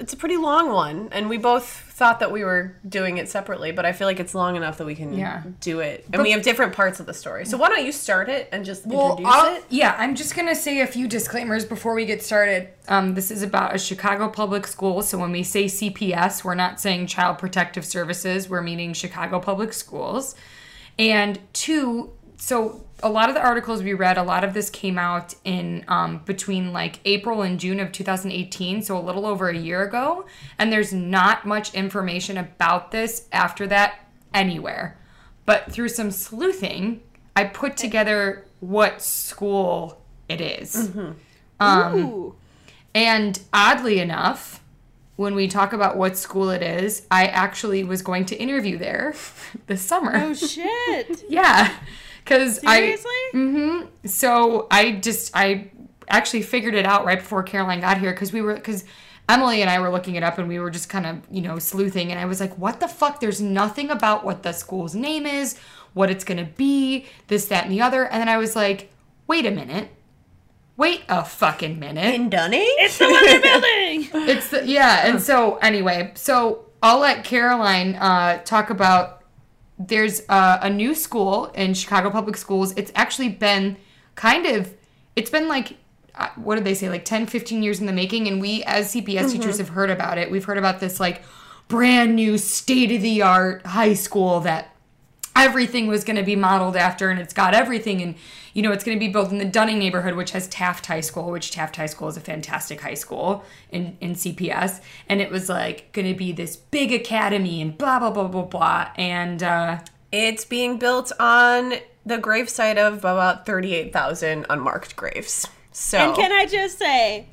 it's a pretty long one, and we both thought that we were doing it separately, but I feel like it's long enough that we can Yeah. do it, and we have different parts of the story. So why don't you start it and just Well, introduce I'll- it? yeah, I'm just gonna say a few disclaimers before we get started. Um, this is about a Chicago public school, so when we say CPS, we're not saying Child Protective Services. We're meaning Chicago Public Schools. And two, so a lot of the articles we read, a lot of this came out in um, between like April and June of 2018, so a little over a year ago. And there's not much information about this after that anywhere. But through some sleuthing, I put together what school it is. Ooh. And oddly enough, when we talk about what school it is, I actually was going to interview there [LAUGHS] this summer. Oh shit. [LAUGHS] Yeah, because I. Seriously? Mm-hmm. So I just I actually figured it out right before Caroline got here because we were because Emily and I were looking it up and we were just kind of you know sleuthing and I was like, what the fuck? There's nothing about what the school's name is, what it's gonna be, this, that, and the other. And then I was like, wait a minute. Wait a fucking minute. In Dunning? It's the Wonder Building. [LAUGHS] It's the yeah, and so anyway, so I'll let Caroline uh, talk about. There's uh, a new school in Chicago Public Schools. It's actually been kind of, it's been like, uh, what did they say, like 10, 15 years in the making. And we, as CPS teachers, have heard about it. We've heard about this like brand new state of the art high school that everything was going to be modeled after and it's got everything and you know it's going to be built in the dunning neighborhood which has taft high school which taft high school is a fantastic high school in, in cps and it was like going to be this big academy and blah blah blah blah blah and uh It's being built on the gravesite of about 38,000 unmarked graves. So, And can I just say,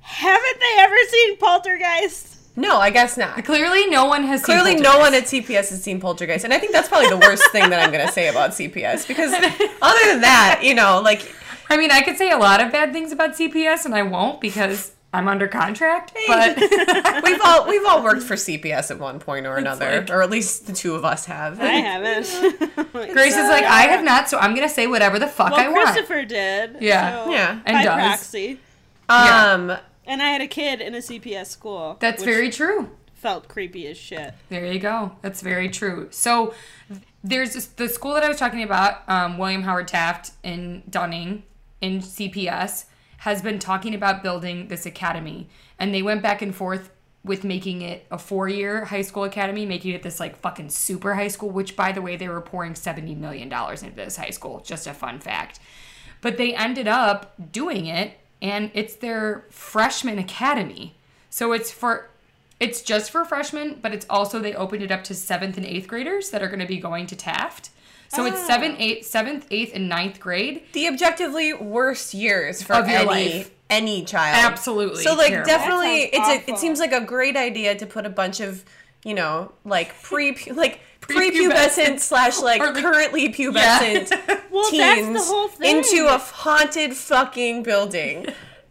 haven't they ever seen Poltergeist? No, I guess not. clearly no one has seen Clearly, no one at CPS has seen Poltergeist, and I think that's probably the worst thing that I'm going to say about CPS because other than that, you know, like i mean i could say a lot of bad things about cps and i won't because i'm under contract but [LAUGHS] [LAUGHS] we've all we've all worked for CPS at one point or another, like- or at least the two of us have. I haven't. [LAUGHS] grace is like i have not so i'm going to say whatever the fuck i well, want Christopher did. Yeah. so Yeah. And by does. proxy. Um, And I had a kid in a CPS school. that's very true felt creepy as shit. There you go. That's very true. So there's this, the school that I was talking about, um, William Howard Taft in Dunning in CPS, has been talking about building this academy. And they went back and forth with making it a four year high school academy, making it this like fucking super high school, which by the way, they were pouring $70 million into this high school. Just a fun fact. But they ended up doing it, and it's their freshman academy. So it's for it's just for freshmen, but it's also they opened it up to seventh and eighth graders that are going to be going to Taft. So it's ah. seventh, eighth, seventh, eighth, and ninth grade. the objectively worst years for Of your any life. any child. Absolutely So like terrible. definitely, it's a, it seems like a great idea to put a bunch of you know like pre [LAUGHS] like Prepubescent. prepubescent slash like Or, currently pubescent [LAUGHS] Well, teens that's the whole thing. into a haunted fucking building.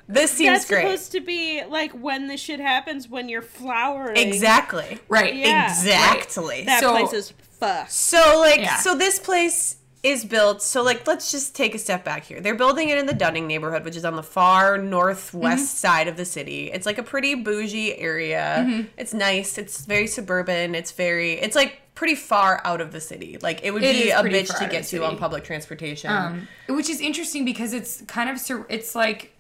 This seems That's great. supposed to be like when this shit happens when you're flowering. Exactly. Right. Yeah. Exactly. That So- place is fucked. So like Yeah. so this place is built so like let's just take a step back here. They're building it in the Dunning neighborhood, which is on the far northwest Mm-hmm. side of the city. It's like a pretty bougie area. Mm-hmm. It's nice. It's very suburban. It's very it's like pretty far out of the city. Like it would It be a bitch to get to on public transportation. Um, which is interesting because it's kind of sur- it's like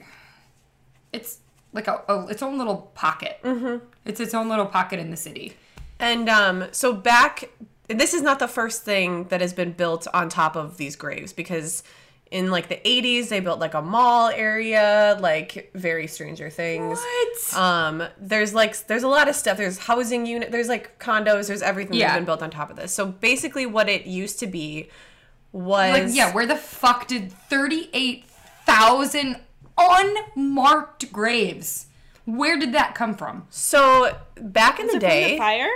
it's like a, a its own little pocket. Mm-hmm. It's its own little pocket in the city. And um, so back, this is not the first thing that has been built on top of these graves because in like the 80s they built like a mall area, like very Stranger Things. What? Um, there's like there's a lot of stuff. There's housing unit. There's like condos. There's everything Yeah. that's been built on top of this. So basically, what it used to be was Like, yeah, where the fuck did 38,000 unmarked graves? Where did that come from? So back in the Is it from day, the fire?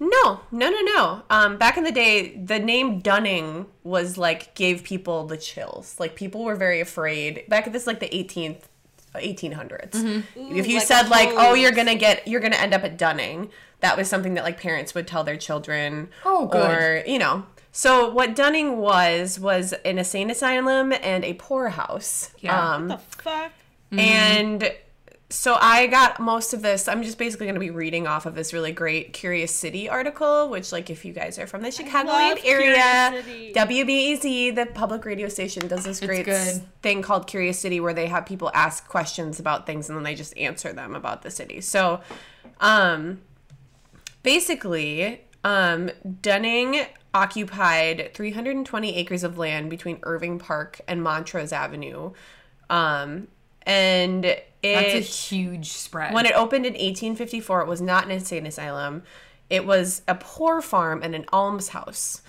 No, no, no, no. Um, back in the day, the name Dunning was like gave people the chills. Like people were very afraid. Back at this, like the 18th, 1800s. If you like said like, "Oh, you're gonna get, you're gonna end up at Dunning," that was something that like parents would tell their children. Oh, good. Or you know. So what Dunning was was an insane asylum and a poorhouse. Yeah. Um, The fuck? and so I got most of this. I'm just basically going to be reading off of this really great Curious City article, which, like, if you guys are from the Chicagoland area, WBEZ, the public radio station, does this great thing called Curious City where they have people ask questions about things and then they just answer them about the city. So, um, basically, um, Dunning occupied 320 acres of land between Irving Park and Montrose Avenue. Um, and it, That's a huge spread. when it opened in 1854, it was not an insane asylum. It was a poor farm and an almshouse.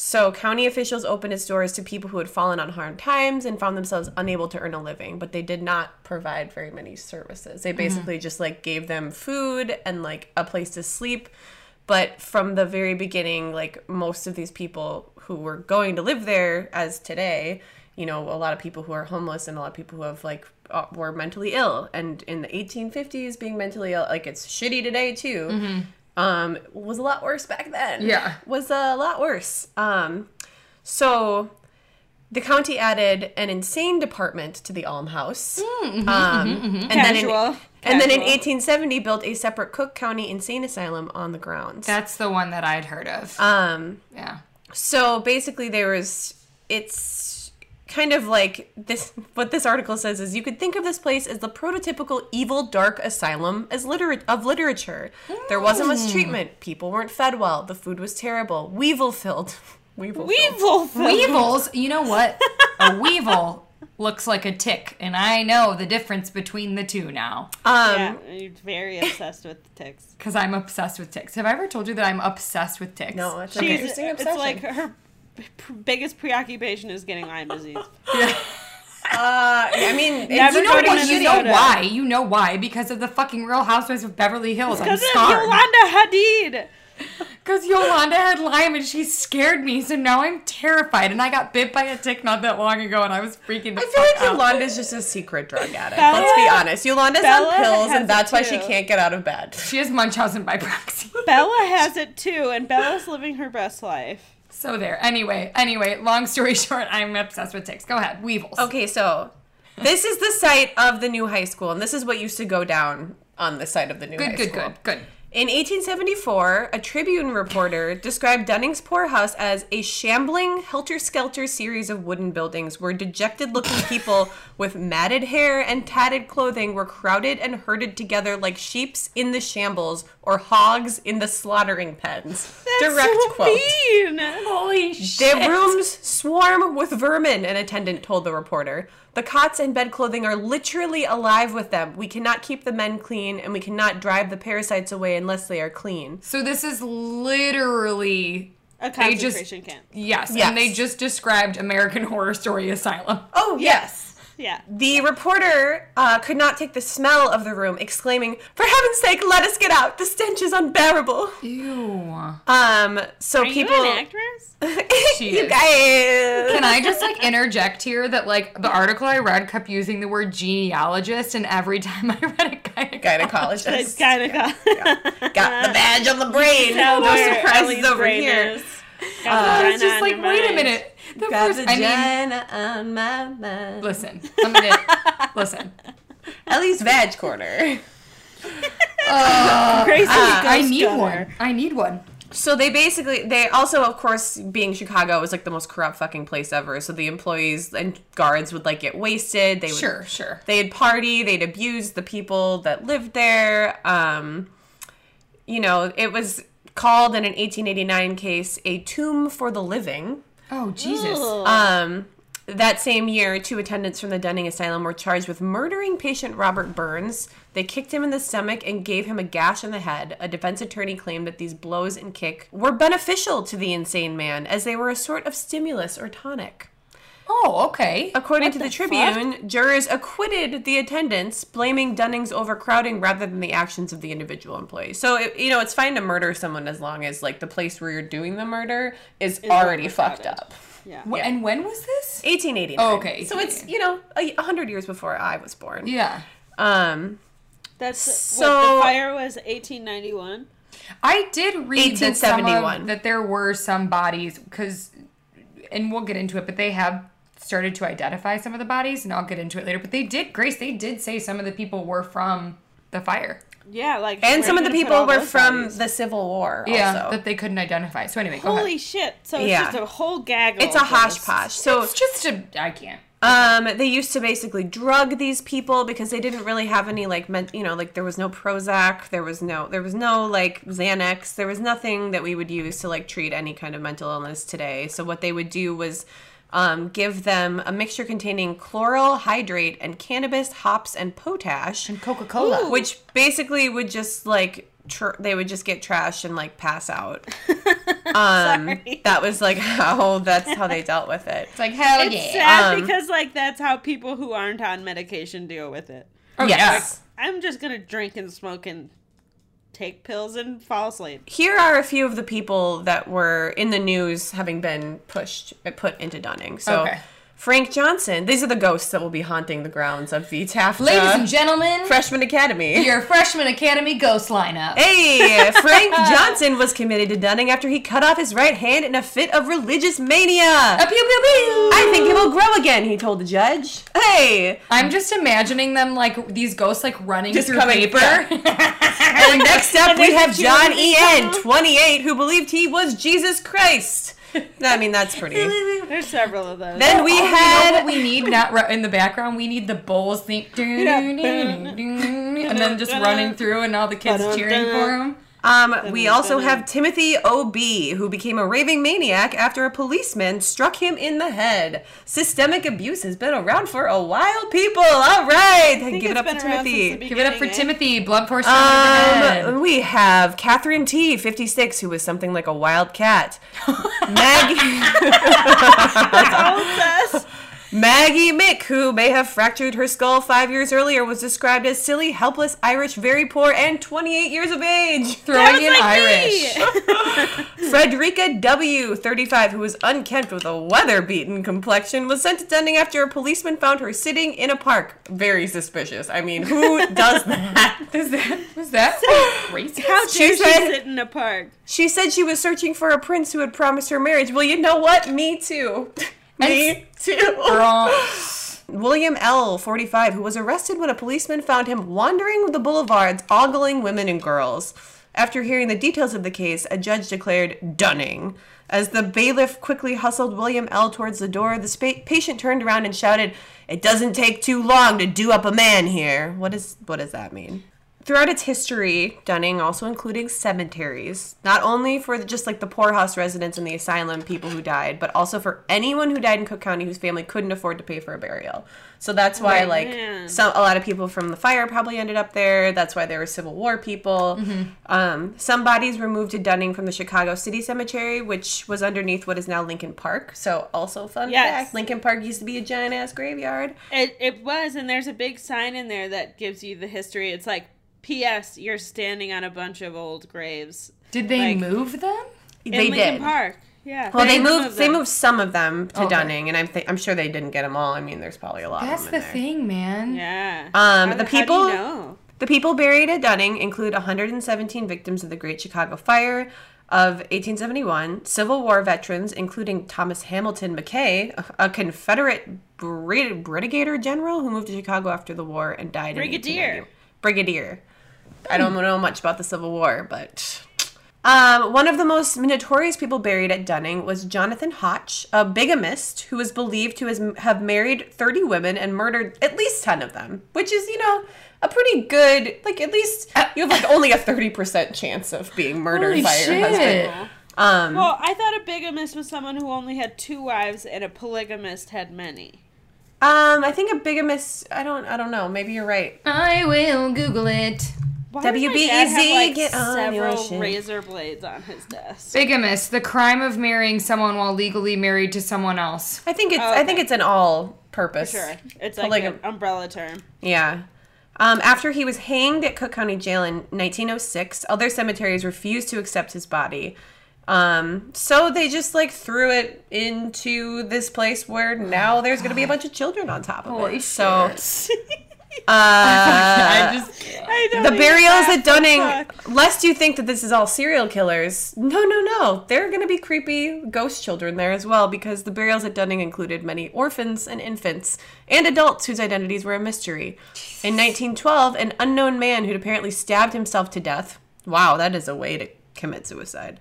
So county officials opened its doors to people who had fallen on hard times and found themselves unable to earn a living, but they did not provide very many services. They mm-hmm. basically just like gave them food and like a place to sleep. But from the very beginning, like most of these people who were going to live there as today, you know, a lot of people who are homeless and a lot of people who have like uh, were mentally ill. And in the 1850s, being mentally ill, like it's shitty today too. Um, was a lot worse back then. Yeah. was a lot worse. Um, so the county added an insane department to the almhouse. um, and then in, Casual. and then in 1870 built a separate Cook County insane asylum on the grounds. That's the one that I'd heard of. um, yeah. so basically there was it's kind of like this what this article says is you could think of this place as the prototypical evil dark asylum as liter- of literature there wasn't much treatment people weren't fed well the food was terrible weevil filled [LAUGHS] weevil. Weevil. Weevils, you know what? A [LAUGHS] weevil looks like a tick, and I know the difference between the two now. um yeah, you're very obsessed with ticks. [LAUGHS] Because I'm obsessed with ticks. Have I ever told you that I'm obsessed with ticks? no it's an She's, interesting it's obsession like her p- biggest preoccupation is getting Lyme disease. [LAUGHS] uh i mean Never You know what? You know why? You know why? Because of the fucking Real Housewives of Beverly Hills. I'm Because of scarred. Yolanda Hadid. [LAUGHS] Because Yolanda had Lyme and she scared me, so now I'm terrified. And I got bit by a tick not that long ago, and I was freaking. The I feel like fuck out. Yolanda's just a secret drug addict. Bella- Let's be honest. Yolanda's Bella on pills, and that's why she can't get out of bed. She has Munchausen by proxy. Bella [LAUGHS] has it too, and Bella's living her best life. So there. Anyway, anyway. Long story [LAUGHS] short, I'm obsessed with ticks. Go ahead. Weevils. Okay, so this is the site of the new high school, and this is what used to go down on the site of the new high school. Good. Good. Good. Good. In 1874, a Tribune reporter described Dunning's poorhouse as a shambling, helter skelter series of wooden buildings where dejected looking people [LAUGHS] with matted hair and tatted clothing were crowded and herded together like sheeps in the shambles or hogs in the slaughtering pens. Direct so quote. mean. Holy shit. Their rooms swarm with vermin, an attendant told the reporter. The cots and bed clothing are literally alive with them. We cannot keep the men clean, and we cannot drive the parasites away unless they are clean. So this is literally A They just- concentration camp. yes, Yes. and they just described American Horror Story Asylum. Oh, yes. Yeah. The reporter uh, could not take the smell of the room, exclaiming, For heaven's sake, let us get out! The stench is unbearable! Ew. Um, so Are people. you an actress? [LAUGHS] She you is. guys. Can I just like interject here that like the article I read kept using the word genealogist, and every time [LAUGHS] I read a gynecologist, Gynecologist. It's kind of Got the badge on the brain. Tell no surprises over brain here. is. I was just like, your wait a minute. The Got first, I mean, on my mind. listen, I'm gonna [LAUGHS] listen. Ellie's vag corner. Gracie Uh, I need Gunner. one. I need one. So they basically, they also, of course, being Chicago was like the most corrupt fucking place ever. So the employees and guards would like get wasted. They would, Sure, sure. They'd party. They'd abuse the people that lived there. Um, you know, it was called in an 1889 case a tomb for the living. Oh Jesus. Um, that same year, two attendants from the Dunning Asylum were charged with murdering patient Robert Burns. They kicked him in the stomach and gave him a gash in the head. A defense attorney claimed that these blows and kick were beneficial to the insane man, as they were a sort of stimulus or tonic. Oh, okay. According to the, the fuck? Tribune, jurors acquitted the attendants, blaming Dunning's overcrowding rather than the actions of the individual employee. So, it, you know, it's fine to murder someone as long as, like, the place where you're doing the murder is, already fucked up. Yeah. Wh- And when was this? 1889. Oh, okay, So it's, you know, a a hundred years before I was born. Yeah. Um, That's So- what the fire was 1891. I did read that, some 1871. of, that there were some bodies because, and we'll get into it, but they have started to identify some of the bodies, and I'll get into it later. But they did, Grace, they did say some of the people were from the fire. Yeah, like And some of the you gonna put people were from bodies? the Civil War. Yeah, that they couldn't identify. So anyway, go Holy ahead. shit! So it's Yeah. just a whole gaggle. Of It's a of this. hosh posh. So It's just a. I can't. Um, they used to basically drug these people because they didn't really have any like men- you know like there was no Prozac, there was no there was no like Xanax, there was nothing that we would use to like treat any kind of mental illness today. So what they would do was um, give them a mixture containing chloral hydrate and cannabis, hops, and potash, And Coca Cola. which basically would just like tr- they would just get trashed and like pass out. [LAUGHS] Um, Sorry. that was like how that's how they dealt with it. It's like hell It's yeah. sad Um, because like that's how people who aren't on medication deal with it. Oh, Yes. I'm just gonna drink and smoke and take pills and fall asleep. Here are a few of the people that were in the news having been pushed put into Dunning. So Okay. Frank Johnson. These are the ghosts that will be haunting the grounds of the Taft Ladies uh, and gentlemen, Freshman Academy. your freshman academy ghost lineup. Hey, [LAUGHS] Frank Johnson was committed to Dunning after he cut off his right hand in a fit of religious mania. A pew pew pew. I think it will grow again, he told the judge. Hey, I'm just imagining them like these ghosts like running Just through paper. [LAUGHS] and next up we have John Jew E. in N. the 28, who believed he was Jesus Christ. I mean, that's pretty. There's several of those. Then we Oh, you know had what we need [LAUGHS] not ru- in the background. We need the bowls thing, and then just [LAUGHS] running through, and all the kids cheering for him. Um, we also have Timothy O.B., who became a raving maniac after a policeman struck him in the head. Systemic abuse has been around for a while, people. All right. Give it up to been around since the Timothy. Give it up for eh? Timothy. Blood force down to the head. Um, [LAUGHS] we have Catherine T, 56, who was something like a wild cat. [LAUGHS] Maggie, That's all. [LAUGHS] Maggie Mick, who may have fractured her skull five years earlier, was described as silly, helpless, Irish, very poor, and 28 years of age. [LAUGHS] Throwing in like Irish. [LAUGHS] Frederica W., 35, who was unkempt with a weather beaten complexion, was sent to Dunning after a policeman found her sitting in a park. Very suspicious. I mean, who does that? [LAUGHS] Is that was that racist? How She she said- sit in a park? She said she was searching for a prince who had promised her marriage. Well, you know what? Me too. Me too. Girl. [LAUGHS] William L., 45, who was arrested when a policeman found him wandering the boulevards, ogling women and girls. After hearing the details of the case, a judge declared Dunning. As the bailiff quickly hustled William L. towards the door, the spa- patient turned around and shouted, It doesn't take too long to do up a man here. What, is, what does that mean? Throughout its history, Dunning also including cemeteries, not only for the, just like the poorhouse residents and the asylum people who died, but also for anyone who died in Cook County whose family couldn't afford to pay for a burial. So that's why Right. like Man. some a lot of people from the fire probably ended up there. That's why there were Civil War people. Um, some bodies were moved to Dunning from the Chicago City Cemetery, which was underneath what is now Lincoln Park. So also fun Yes. fact: Lincoln Park used to be a giant ass graveyard. It, it was, and there's a big sign in there that gives you the history. It's like, P.S. You're standing on a bunch of old graves. Did they Like- move them? In they Lincoln did. Park. Yeah. Well, they did moved. move They moved some of them to Okay. Dunning, and I'm th- I'm sure they didn't get them all. I mean, there's probably a lot. That's of the them in there. thing, man. Yeah. Um, How the how do you people- know? The people buried at Dunning include 117 victims of the Great Chicago Fire of 1871, Civil War veterans, including Thomas Hamilton McCray, a- a Confederate bri- brigadier general who moved to Chicago after the war and died. Brigadier. In 1890. Brigadier. I don't know much about the Civil War, but um, one of the most notorious people buried at Dunning was Jonathan Hoch, a bigamist who was believed to have married 30 women and murdered at least 10 of them, which is, you know, a pretty good, like, at least you have, like, [LAUGHS] only a 30% chance of being murdered Holy by your husband. Um, Well, I thought a bigamist was someone who only had two wives and a polygamist had many. um, I think a bigamist, I don't, I don't know, maybe you're right. I will Google it. Why WBEZ, dad have, like, get on your several shit. razor blades on his desk? Bigamous, the crime of marrying someone while legally married to someone else. I think it's, Oh, I think it's an all purpose. Sure. It's like Polygam- an umbrella term. Yeah. Um, after he was hanged at Cook County Jail in 1906, other cemeteries refused to accept his body. Um, so they just like threw it into this place where now there's going to be a bunch of children on top of Holy it. So [LAUGHS] [LAUGHS] I just the burials at Dunning, fuck. lest you think that this is all serial killers. No, no, no. There are going to be creepy ghost children there as well because the burials at Dunning included many orphans and infants and adults whose identities were a mystery. In 1912, an unknown man who'd apparently stabbed himself to death. Wow, that is a way to commit suicide.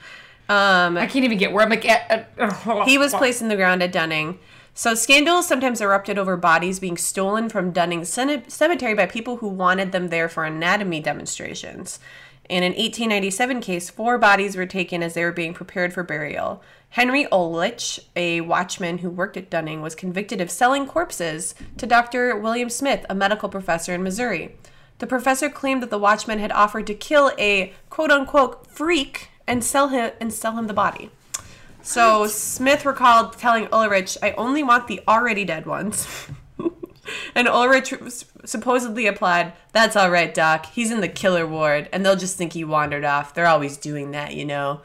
Um, I can't even get where I'm like. Uh, uh, he was [LAUGHS] placed in the ground at Dunning. So scandals sometimes erupted over bodies being stolen from Dunning Cemetery by people who wanted them there for anatomy demonstrations. In an 1897 case, four bodies were taken as they were being prepared for burial. Henry Ulrich, a watchman who worked at Dunning, was convicted of selling corpses to Dr. William Smith, a medical professor in Missouri. The professor claimed that the watchman had offered to kill a quote unquote freak and sell him and sell him the body. So Smith recalled telling Ulrich, "I only want the already dead ones." [LAUGHS] and Ulrich supposedly replied, "That's all right, Doc. He's in the killer ward, and they'll just think he wandered off. They're always doing that, you know."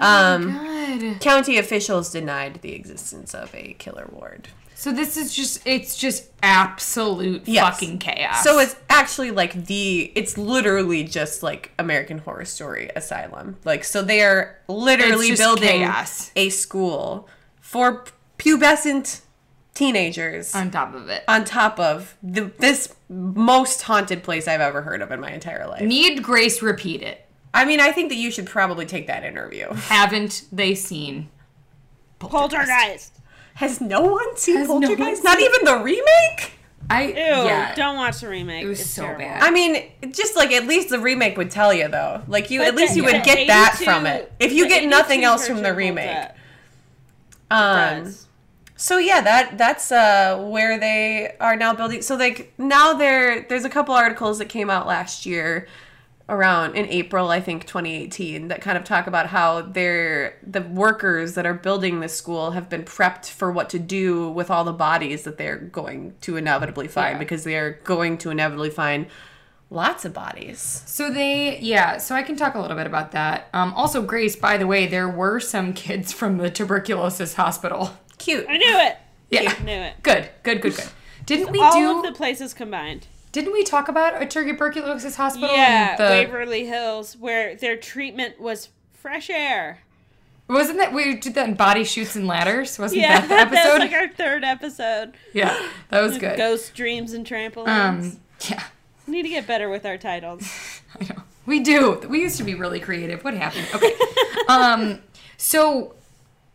Um, God. county officials denied the existence of a killer ward. So this is just it's just absolute Yes. fucking chaos. So it's actually like the it's literally just like American Horror Story Asylum. Like so they are literally building chaos. a school for pubescent teenagers on top of it. on top of the, this most haunted place I've ever heard of in my entire life. Need Grace repeat it? I mean, I think that you should probably take that interview. Haven't they seen Poltergeist. Has no one seen Has no one seen- Not even the remake? I Ew, yeah. don't watch the remake. It was It's so terrible. bad. I mean, just like at least the remake would tell you though. Like you, But at least you would get that from it. If you get nothing else from the remake, holds um. Does. so yeah, that that's uh where they are now building. So like now there there's a couple articles that came out last year around in April, I think 2018, that kind of talk about how they're the workers that are building this school have been prepped for what to do with all the bodies that they're going to inevitably find Yeah. because they are going to inevitably find lots of bodies. So they, yeah. So I can talk a little bit about that. Um, also, Grace, by the way, there were some kids from the tuberculosis hospital. Cute. I knew it. Yeah, I knew it. good, good, good, good. Didn't we All do? All of the places combined. Didn't we talk about a tuberculosis hospital? Yeah, the, Waverly Hills, where their treatment was fresh air. wasn't that we did that in Body Chutes and Ladders? Wasn't Yeah, [LAUGHS] that the episode? that's like our third episode. yeah, that was good. Ghost dreams and trampolines. Um, yeah, We need to get better with our titles. [LAUGHS] I know. We do. We used to be really creative. What happened? Okay. [LAUGHS] um, so,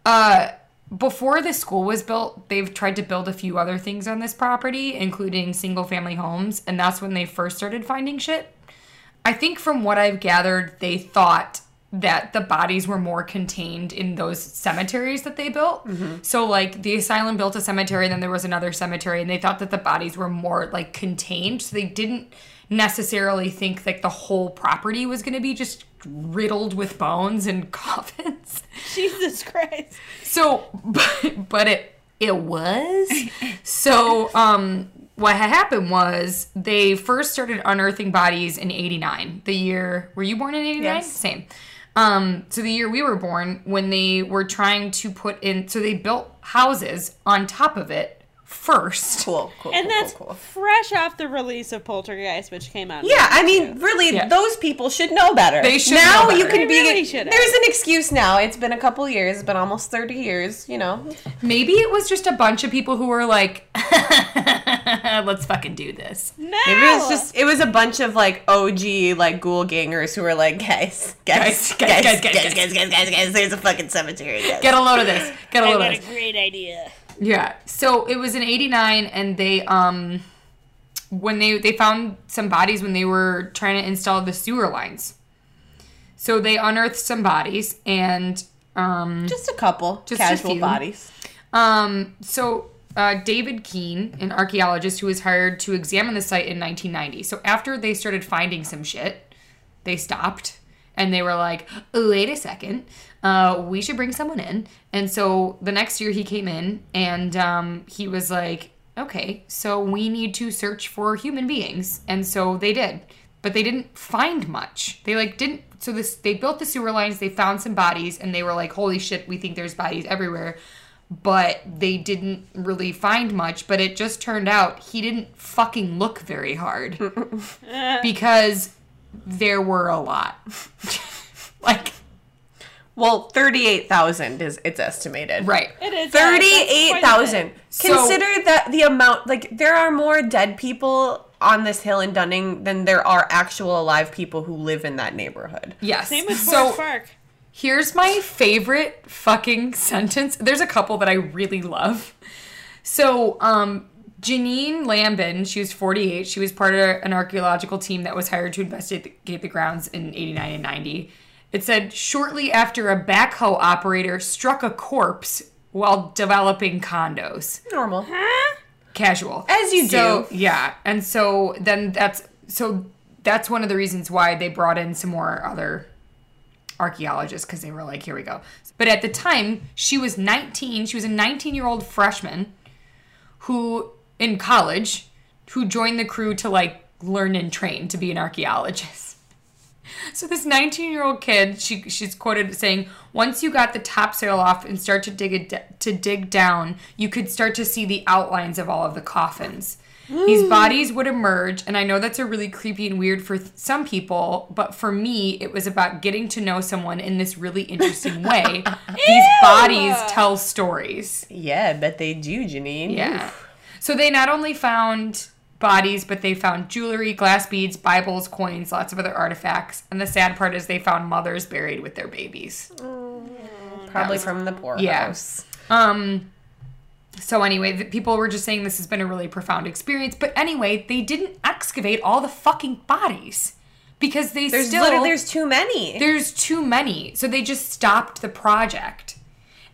uh, before the school was built, they've tried to build a few other things on this property, including single family homes, and that's when they first started finding shit. I think from what I've gathered, they thought that the bodies were more contained in those cemeteries that they built. Mm-hmm. So like the asylum built a cemetery, and then there was another cemetery, and they thought that the bodies were more like contained. So they didn't necessarily think like the whole property was going to be just riddled with bones and [LAUGHS] coffins. Jesus Christ. So, but, but it it was. So, um, what had happened was they first started unearthing bodies in '89. The year were you born in '89? Yes. Same. Um, so the year we were born, when they were trying to put in, so they built houses on top of it first. Cool, cool, And cool, that's cool, cool. fresh off the release of Poltergeist, which came out. Yeah, I mean, really, Yeah. those people should know better. They should now know you can They be. really should have. there's an excuse now. It's been a couple years. It's been almost thirty years. You know, Maybe it was just a bunch of people who were like, "Let's fucking do this." No! maybe it was just it was a bunch of like OG like ghoul gangers who were like, guys, guys, Guys, guys, guys, guys, guys, guys, guys, guys, guys, guys. There's a fucking cemetery. Guys. Get a load of this. Get a I load got of a this. great idea. Yeah. So it was in 89 and they um when they they found some bodies when they were trying to install the sewer lines. So they unearthed some bodies and um Just a couple Just a casual few. bodies. um so uh, David Keene, an archaeologist who was hired to examine the site in 1990. So after they started finding some shit, they stopped and they were like, wait a second, uh, we should bring someone in. And so the next year he came in and um, he was like, okay, so we need to search for human beings. And so they did. But they didn't find much. They like didn't so this they built the sewer lines, they found some bodies, and they were like, holy shit, we think there's bodies everywhere. but they didn't really find much. But it just turned out he didn't fucking look very hard [LAUGHS] because there were a lot. [LAUGHS] like, Well, thirty-eight thousand is it's estimated. right. It is uh, Thirty-eight thousand. So- Consider that the amount. Like there are more dead people on this hill in Dunning than there are actual alive people who live in that neighborhood. Yes. Same with so Forest Park. Here's my favorite fucking [LAUGHS] sentence. There's a couple that I really love. So, um, Janine Lambin, she was 48. She was part of an archaeological team that was hired to investigate the grounds in 89 and 90. It said shortly after a backhoe operator struck a corpse while developing condos. Normal. Huh? Casual. As you So, do. Yeah. And so then that's so that's one of the reasons why they brought in some more other archaeologists because they were like, here we go. But at the time, she was 19. She was a 19 year old freshman who, in college, who joined the crew to like learn and train to be an archaeologist. [LAUGHS] So this 19 year old kid, she she's quoted saying, "Once you got the topsoil off and start to dig it to dig down, you could start to see the outlines of all of the coffins." These mm. bodies would emerge, and I know that's a really creepy and weird for th- some people, but for me, it was about getting to know someone in this really interesting way. [LAUGHS] These bodies tell stories. Yeah, I bet they do, Janine. Yeah. So they not only found bodies, but they found jewelry, glass beads, Bibles, coins, lots of other artifacts. And the sad part is they found mothers buried with their babies. Probably from the poorhouse. Yeah. Um. So anyway, the people were just saying this has been a really profound experience. But anyway, they didn't excavate all the fucking bodies because they There's still literally there's too many. there's too many. So they just stopped the project.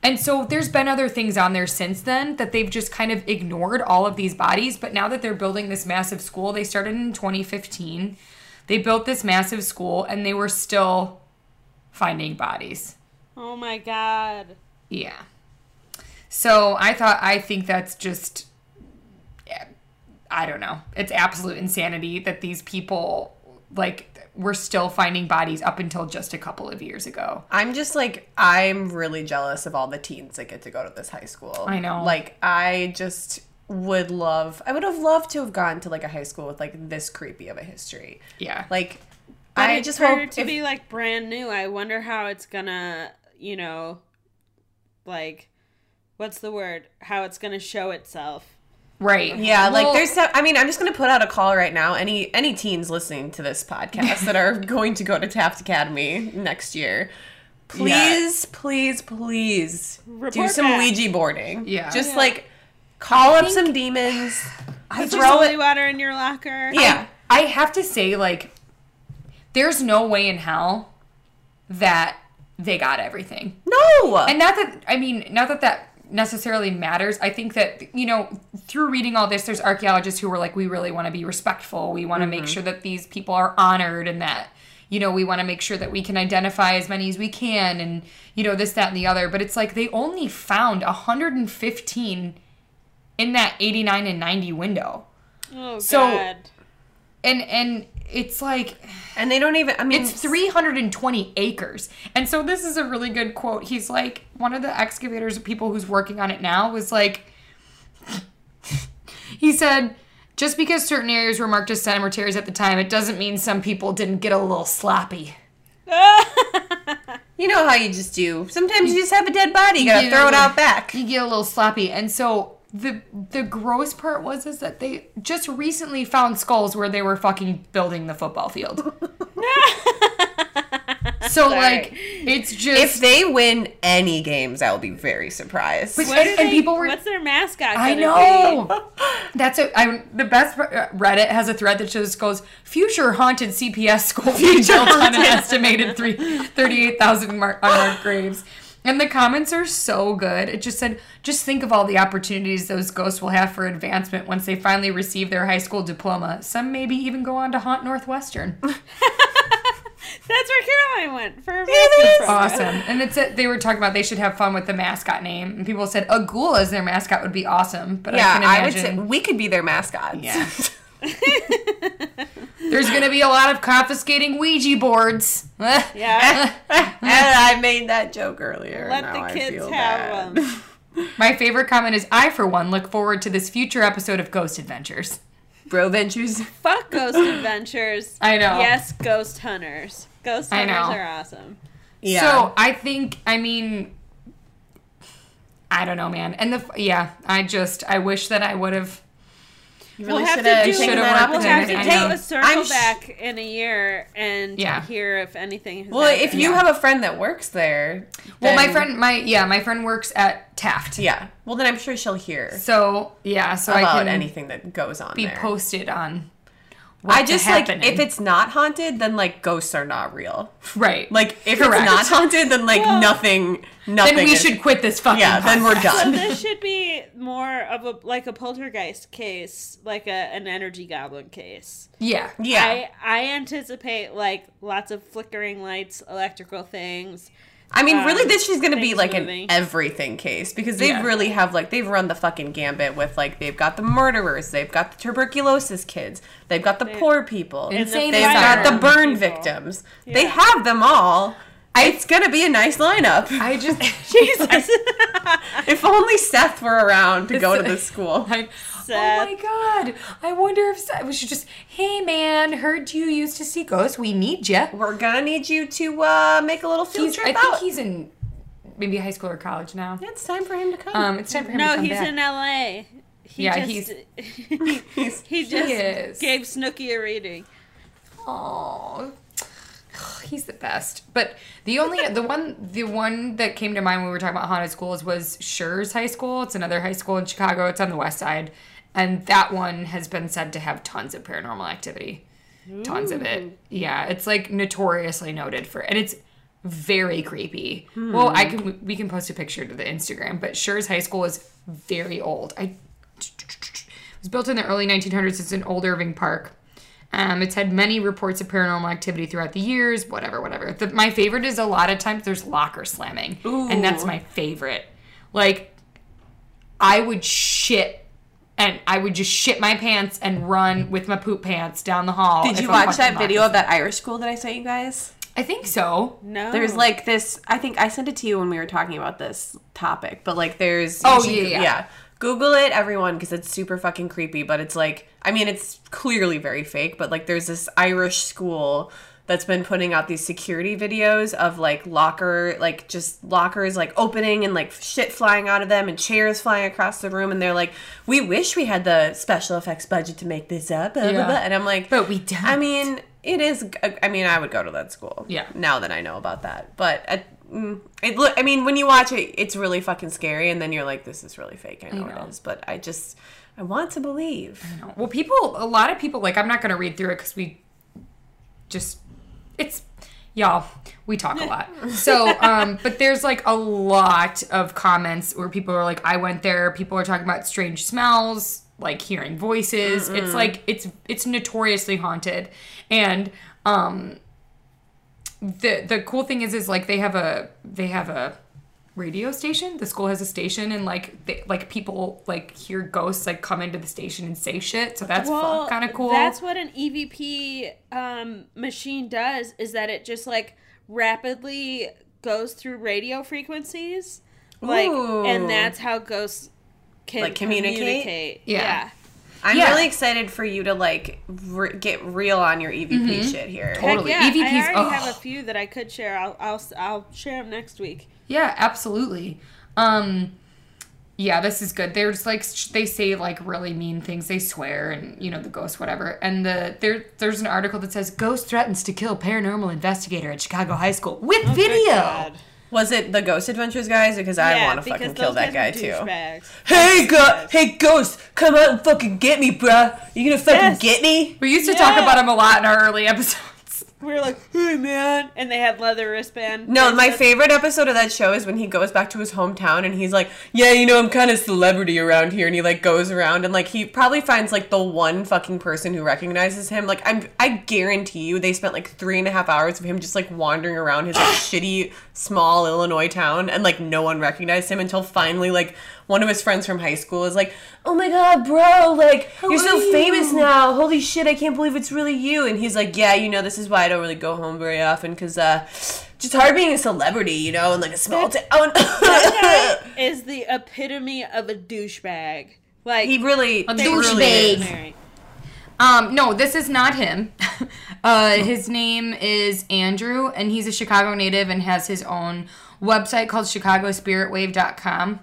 And so there's been other things on there since then that they've just kind of ignored all of these bodies. But now that they're building this massive school, they started in 2015. They built this massive school and they were still finding bodies. Oh my god. Yeah. So I thought, I think that's just, yeah, I don't know. It's absolute insanity that these people, like, were still finding bodies up until just a couple of years ago. I'm just like I'm really jealous of all the teens that get to go to this high school. I know. Like I just would love I would have loved to have gone to like a high school with like this creepy of a history. Yeah. Like But I it's just hope to if- be like brand new. I wonder how it's gonna, you know, like, what's the word? How it's gonna show itself. Right. Yeah, like there's some, I mean, I'm just going to put out a call right now. Any any teens listening to this podcast that are [LAUGHS] going to go to Taft Academy next year, please, please, please do some back. Ouija boarding. Yeah. Just Yeah. like call up some demons. I throw holy water in your locker. Yeah. I have to say, like, there's no way in hell that they got everything. No. And not that, I mean, not that that necessarily matters. I think that, you know, through reading all this, there's archaeologists who were like, we really want to be respectful. We want to make mm-hmm. sure that these people are honored and that, you know, we want to make sure that we can identify as many as we can and, you know, this, that, and the other. But it's like they only found 115 in that 89 and 90 window. Oh So- god. And, and, it's like and they don't even I mean it's 320 acres. And so this is a really good quote. He's like one of the excavators people who's working on it now was like [LAUGHS] he said just because certain areas were marked as cemeteries at the time, it doesn't mean some people didn't get a little sloppy. [LAUGHS] You know how you just do. Sometimes you just have a dead body. You gotta You throw know, it out back. You get a little sloppy. And so the the gross part was is that they just recently found skulls where they were fucking building the football field. [LAUGHS] so like it's just If they win any games, I will be very surprised. But- What and, they, people were what's their mascot? I gonna know. [LAUGHS] That's it. I the best uh, Reddit has a thread that just goes future haunted CPS school being [LAUGHS] built on an estimated three thirty-eight thousand mar- unmarked graves. And the comments are so good. It just said, just think of all the opportunities those ghosts will have for advancement once they finally receive their high school diploma. Some maybe even go on to haunt Northwestern. [LAUGHS] That's where Caroline went for master's program. awesome. And it's a, they were talking about they should have fun with the mascot name. And people said a ghoul as their mascot would be awesome. But yeah, I can I, would say we could be their mascots. Yeah. [LAUGHS] [LAUGHS] There's gonna be a lot of confiscating Ouija boards. [LAUGHS] Yeah. [LAUGHS] and I made that joke earlier. Let the kids have them. My favorite comment is I, for one, look forward to this future episode of Ghost Adventures. Bro Ventures. Fuck Ghost Adventures. I know. Yes, Ghost Hunters. Ghost Hunters are awesome. Yeah. So I think, I mean, I don't know, man. And the yeah, I just I wish that I would have. You We'll really have should to have do. Should've that We'll have to take a circle sh- back in a year and Yeah. hear if anything. Has Well, if you Yeah. have a friend that works there, Well, my friend, my yeah, my friend works at Taft. yeah. Well, then I'm sure she'll hear So yeah, so I about can anything that goes on be there. posted on. I what's just like if it's not haunted, then like ghosts are not real. right. Like if Correct. it's not haunted, then like nothing, nothing. then we is- should quit this fucking. Yeah, then we're podcast. So done. this should be more of a like a poltergeist case, like a an energy goblin case. Yeah. Yeah. I I anticipate like lots of flickering lights, electrical things. I mean, really, um, this is going to be like moving. an everything case because they Yeah. really have like they've run the fucking gambit with like they've got the murderers, they've got the tuberculosis kids, they've got the poor people, Insane they've got the burn people. victims. They have them all. it's gonna be a nice lineup. I just [LAUGHS] [LAUGHS] Jesus. if only Seth were around to go to this school. like, Seth. oh my god! I wonder if Seth- we should just, hey man, heard you used to see ghosts. We need you. We're gonna need you to uh, make a little field He's, trip I think he's in maybe high school or college now. it's time for him to come. Um, it's time for him to No, come he's back. in L.A. He Yeah, just, He's- [LAUGHS] he just is. gave Snooki a reading. Oh, he's the best. But the only the one the one that came to mind when we were talking about haunted schools was Schurz High School. It's another high school in Chicago. It's on the west side, and that one has been said to have tons of paranormal activity. Tons of it. Yeah, it's like notoriously noted for, and it's very creepy. Well, I can we can post a picture to the Instagram, but Schurz High School is very old. I it was built in the early 1900s. It's an Old Irving Park. Um, it's had many reports of paranormal activity throughout the years. Whatever, whatever. The, my favorite is a lot of times there's locker slamming, and that's my favorite. Like, I would shit, and I would just shit my pants and run with my poop pants down the hall. Did if you a watch that video of that Irish school that I sent you guys? I think so. No, There's like this. I think I sent it to you when we were talking about this topic, but like there's. Oh, you should- yeah, yeah. Google it, everyone, because it's super fucking creepy. But it's like, I mean, it's clearly very fake. But like, there's this Irish school that's been putting out these security videos of like locker, like just lockers like opening and like shit flying out of them and chairs flying across the room. And they're like, we wish we had the special effects budget to make this up. Blah, blah, Yeah. blah. And I'm like, But we don't. I mean, it is. I mean, I would go to that school. Yeah. Now that I know about that, but uh, mm, it look. I mean, when you watch it, it's really fucking scary, and then you're like, "This is really fake." I know, know. it is, but I just, I want to believe. Well, people, a lot of people, like, I'm not going to read through it because we just, it's, y'all, we talk a lot. So, um, but there's like a lot of comments where people are like, I went there. People are talking about strange smells, like hearing voices. It's like, it's, it's notoriously haunted. And, um, the, the cool thing is, is like they have a, they have a, radio station. The school has a station, and like they, like people like hear ghosts like come into the station and say shit. So that's well, kind of cool. That's what an EVP um, machine does. Is that it just like rapidly goes through radio frequencies, like, Ooh. and that's how ghosts can Like, communicate? communicate. Yeah. yeah. I'm Yeah. really excited for you to like re- get real on your EVP shit here. Mm-hmm. Totally. Heck yeah, EVPs I already ugh. have a few that I could share. I'll I'll I'll share them next week. yeah, absolutely. Um, yeah, this is good. They're just like they say like really mean things. They swear and you know the ghost whatever. And the there there's an article that says ghost threatens to kill paranormal investigator at Chicago High School with video. God. Was it the Ghost Adventures guys? Because I Yeah, want to fucking kill that guy too. douchebags. Hey, go- hey, Ghost, come out and fucking get me, bruh. You gonna fucking Yes. get me? We used to talk about him a lot in our early episodes. [LAUGHS] We were like, hey man, and they had leather wristband. No, my bracelets. favorite episode of that show is when he goes back to his hometown and he's like, "Yeah, you know, I'm kind of celebrity around here," and he like goes around and like he probably finds like the one fucking person who recognizes him. Like I'm, I guarantee you, they spent like three and a half hours of him just like wandering around his like, [COUGHS] shitty small Illinois town and like no one recognized him until finally like one of his friends from high school is like, "Oh my god, bro! Like you're so you?" famous now. Holy shit, I can't believe it's really you." And he's like, "Yeah, you know, this is why I don't really go home very often because uh." It's hard being a celebrity, you know, in like a small town. That guy [LAUGHS] is the epitome of a douchebag. Like he really, A they douchebag. Really is. Mary. Um, no, this is not him. [LAUGHS] uh, his name is Andrew, and he's a Chicago native and has his own website called ChicagoSpiritWave.com.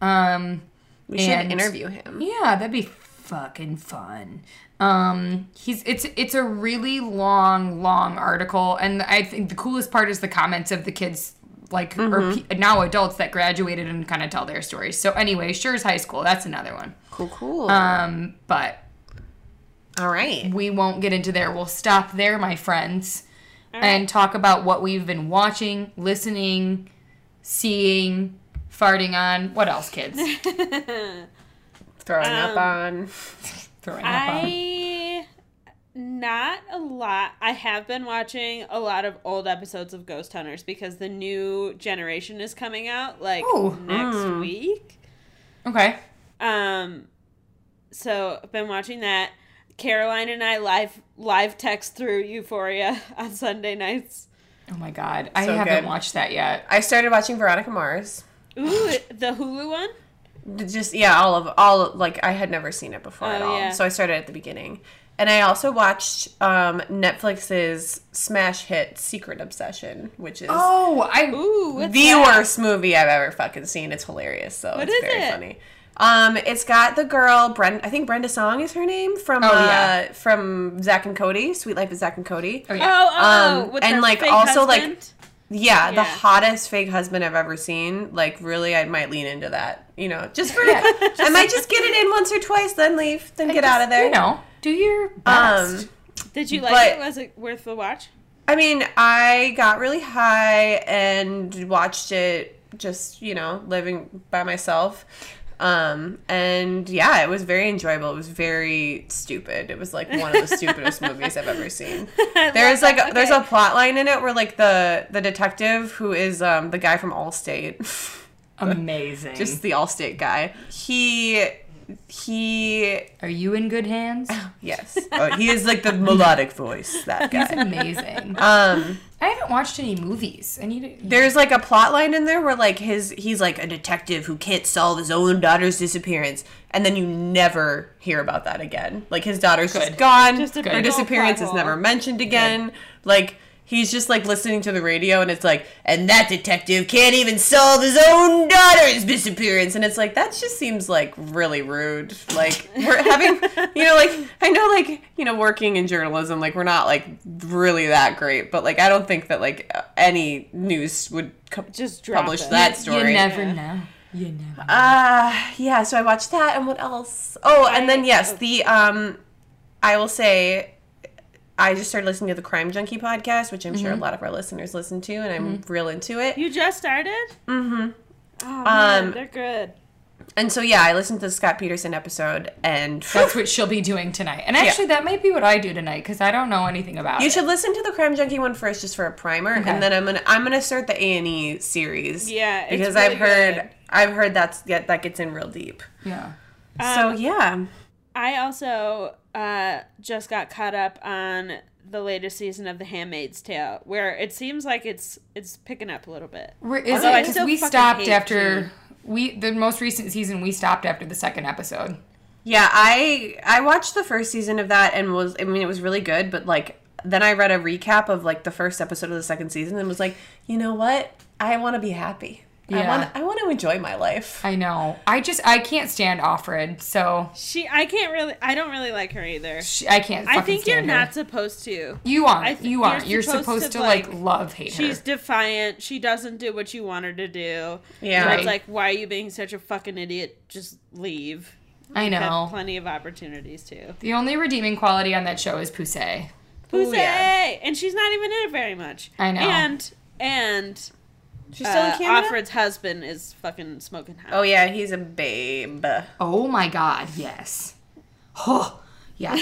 Um, We should And- interview him. yeah, that'd be fucking fun. Um, he's it's it's a really long, long article, and I think the coolest part is the comments of the kids, like or pe- now adults that graduated and kind of tell their stories. So anyway, Schurz high school. That's another one. Cool, cool. Um, but All right. we won't get into there. We'll stop there, my friends, right. and talk about what we've been watching, listening, seeing, farting on. What else, kids? [LAUGHS] Throwing up Um, on. [LAUGHS] Throwing up on. I not a lot. I have been watching a lot of old episodes of Ghost Hunters because the new generation is coming out like Ooh. next Mm. week. Okay. Um, so I've been watching that. Caroline and I live live text through Euphoria [LAUGHS] on Sunday nights. Oh my god, I haven't good. watched that yet. I started watching Veronica Mars. Ooh, the Hulu one. Just yeah, all of all like I had never seen it before at Oh, all. yeah. So I started at the beginning. And I also watched um, Netflix's smash hit Secret Obsession, which is Oh, I Ooh, the that? worst movie I've ever fucking seen. It's hilarious, so What it's is very it? funny. Um, it's got the girl Brenda. I think Brenda Song is her name from Oh, uh, from Zack and Cody, Suite Life of Zack and Cody. Oh Oh, yeah. oh, Um, with and, like, fake also, like, husband? Yeah, the hottest fake husband I've ever seen. Like, really, I might lean into that. You know, just for Yeah. [LAUGHS] I might [LAUGHS] just get it in once or twice, then leave, then get out of there. You know, do your best. Um, Did you like but- it? Was it worth the watch? I mean, I got really high and watched it just, you know, living by myself. Um, and yeah, it was very enjoyable. It was very stupid. It was like one of the stupidest [LAUGHS] movies I've ever seen. There's like a, there's a plot line in it where like the the detective who is um the guy from Allstate, [LAUGHS] Amazing. just the Allstate guy. He he Are you in good hands? [LAUGHS] yes. Oh, he is like the melodic voice, that He's guy. amazing. Um I haven't watched any movies. I need to. There's like a plot line in there where like his he's like a detective who can't solve his own daughter's disappearance, and then you never hear about that again. Like his daughter's just gone. Just her disappearance is never mentioned again. Like he's just like listening to the radio, and it's like, and that detective can't even solve his own daughter's disappearance, and it's like that just seems like really rude. Like we're having, [LAUGHS] you know, like I know, like you know, working in journalism, like we're not like really that great, but like I don't think that like any news would co- Just drop publish it. that You story. never Yeah. know. You never. Know. Uh yeah, so I watched that and what else? Oh, and then yes, the um I will say I just started listening to the Crime Junkie podcast, which I'm sure a Mm-hmm. lot of our listeners listen to, and I'm real into it. You just started? Mm-hmm. Oh man, Um, they're good. And so yeah, I listened to the Scott Peterson episode, and [LAUGHS] That's what she'll be doing tonight. And actually, that might be what I do tonight because I don't know anything about you it. should listen to the Crime Junkie one first, just for a primer, Okay. and then I'm gonna I'm gonna start the A and E series. Yeah, it's because really I've heard good. I've heard that's yeah that gets in real deep. Yeah. so Um, yeah, I also uh, just got caught up on the latest season of The Handmaid's Tale, where it seems like it's it's picking up a little bit. We're, is Although it I because still we stopped hate after June. we the most recent season? We stopped after the second episode. Yeah, I I watched the first season of that and was I mean it was really good, but like then I read a recap of like the first episode of the second season and was like, you know what? I want to be happy. I Yeah. want I want to enjoy my life. I know. I just I can't stand Offred, so She, I can't really, I don't really like her either. she, I can't. I fucking think you're her. not supposed to. You aren't. Th- you you're aren't. You're supposed supposed, to, to, like, like- love hate She's her. defiant. She doesn't do what you want her to do. Yeah. Right. it's like, why are you being such a fucking idiot? Just leave. I You've know. plenty of opportunities too. The only redeeming quality on that show is Poussey. Who's yeah. And she's not even in it very much. I know. And and She's still uh, in Canada. Offred's husband is fucking smoking hot. Oh yeah, he's a babe. Oh my god, yes. Oh, [SIGHS] yeah. He,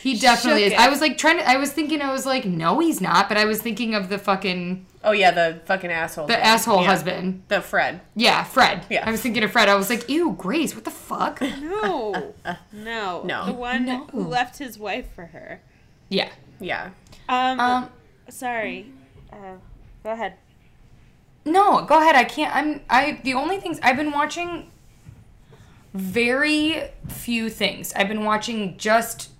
[LAUGHS] he definitely Shook is. it. I was like trying to I was thinking I was like no he's not, but I was thinking of the fucking Oh yeah, the fucking asshole. the dude. asshole Yeah. husband. The Fred. Yeah, Fred. Yeah. I was thinking of Fred. I was like, "Ew, Grace, what the fuck?" [LAUGHS] No, no, No. The one No. who left his wife for her. Yeah. Yeah. Um, Um sorry. Uh, Go ahead. No, go ahead. I can't. I'm. I. The only things I've been watching. Very few things. I've been watching just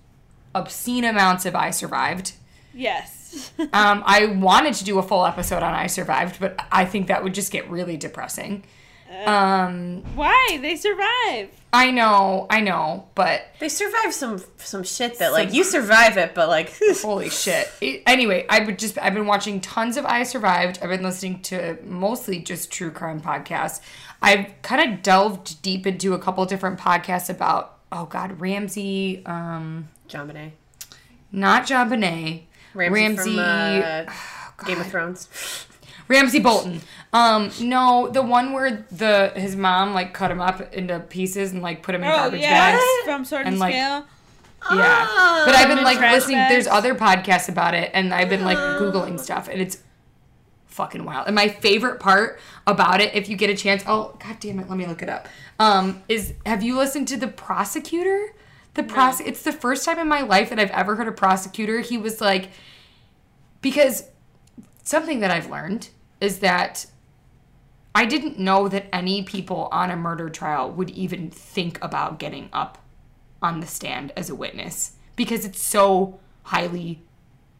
obscene amounts of I Survived. Yes. Um, I wanted to do a full episode on I Survived, but I think that would just get really depressing. Um, Why? They survive. I know, I know, but They survive some some shit that like you survive it, but like [LAUGHS] holy shit. It- anyway, I would just I've been watching tons of I Survived. I've been listening to mostly just true crime podcasts. I've kind of delved deep into a couple different podcasts about oh god, Ramsey, um, JonBenét. not JonBenét, Ramsey, Ramsey, from uh, [SIGHS] Game of Thrones. Ramsey Bolton. Um, no, the one where the his mom like cut him up into pieces and like put him in Oh garbage yeah, bags. from Sword and, And, like, Scale. Yeah. But I've been like trash listening there's other podcasts about it and I've been like googling stuff and it's fucking wild. And my favorite part about it if you get a chance, oh god damn it, let me look it up. Um is have you listened to the prosecutor? The pros it's the first time in my life that I've ever heard a prosecutor. He was like because something that I've learned is that I didn't know that any people on a murder trial would even think about getting up on the stand as a witness because it's so highly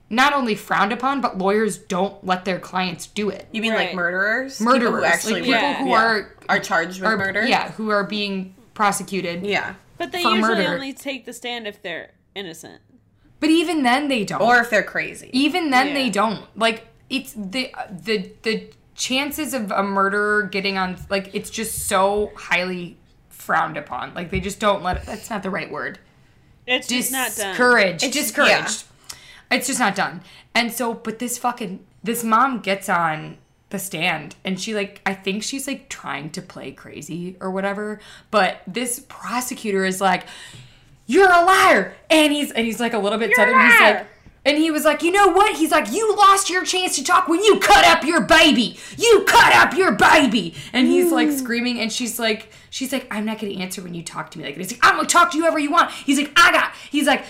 not only frowned upon, but lawyers don't let their clients do it. You mean Right. like murderers? People Murderers, who actually like people Yeah. who yeah, are are charged with are murder? yeah, who are being prosecuted. Yeah. But they for usually murder. only take the stand if they're innocent. But even then, they don't. Or if they're crazy. even then, Yeah. they don't. Like it's the the the chances of a murderer getting on like it's just so highly frowned upon. Like they just don't let it. That's not the right word. It's just not done. discouraged. It's- discouraged. It's just not done. And so, but this fucking this mom gets on the stand and she like I think she's like trying to play crazy or whatever. But this prosecutor is like, "You're a liar," and he's and he's like a little bit You're a southern. He's like. And he was like, you know what? He's like, you lost your chance to talk when you cut up your baby. You cut up your baby. And he's like hmm. screaming, and she's like, she's like, I'm not gonna answer when you talk to me like this. He's like, I'm gonna talk to you whoever you want. He's like, I got. He's like,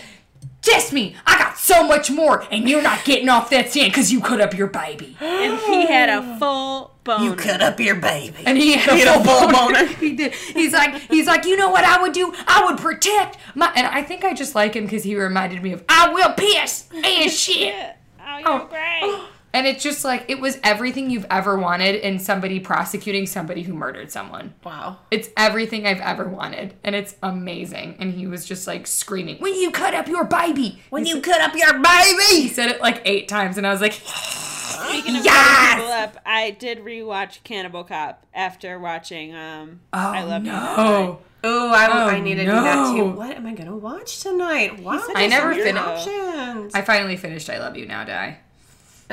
diss me. I got so much more, and you're not getting off that stand because you cut up your baby. And he had a [GASPS] full bone. You cut up your baby. And he had He a had a full full boner. boner. [LAUGHS] he did. He's like, he's like, you know what I would do? I would protect my. And I think I just like him because he reminded me of I will piss and [LAUGHS] shit. Oh, you're Oh. great. [GASPS] [GASPS] And it's just like it was everything you've ever wanted in somebody prosecuting somebody who murdered someone. Wow. It's everything I've ever wanted, and it's amazing. And he was just like screaming, "When you cut up your baby!" When he you said, cut up your baby! he said it like eight times, and I was like, [LAUGHS] Speaking of Yes! cutting people up, I did rewatch Cannibal Cop after watching um "Oh I Love You. no!" Ooh, I, Oh, I need to do that too. What am I gonna watch tonight? Wow, such I a never finished. options. I finally finished "I Love You Now Die."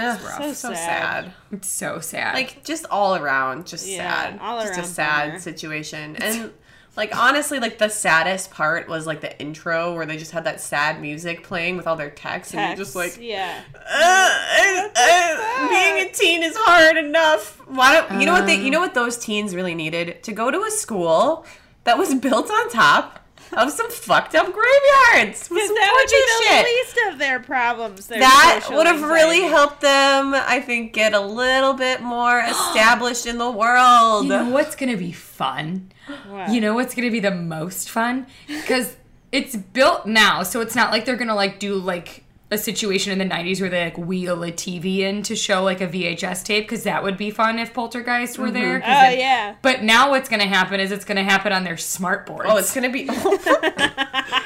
Ugh, rough. so, So sad. sad. It's so sad. Like just all around, just Yeah, sad. all just a sad bummer. situation. And [LAUGHS] like honestly, like the saddest part was like the intro where they just had that sad music playing with all their texts, and you're just like, yeah. uh, uh, being a teen is hard enough. Why don't you know what they? You know what those teens really needed to go to a school that was [LAUGHS] built on top of some fucked up graveyards with Because some that would torture be the shit. least of their problems. Their that would have really helped them, I think, get a little bit more [GASPS] established in the world. you know what's gonna be fun? What? You know what's gonna be the most fun? Because it's built now, so it's not like they're gonna like do like a situation in the 90s where they like wheel a TV in to show like a VHS tape because that would be fun if Poltergeist were mm-hmm. there. Oh then- yeah. But now what's gonna happen is it's gonna happen on their smart boards. oh, it's gonna be oh. [LAUGHS]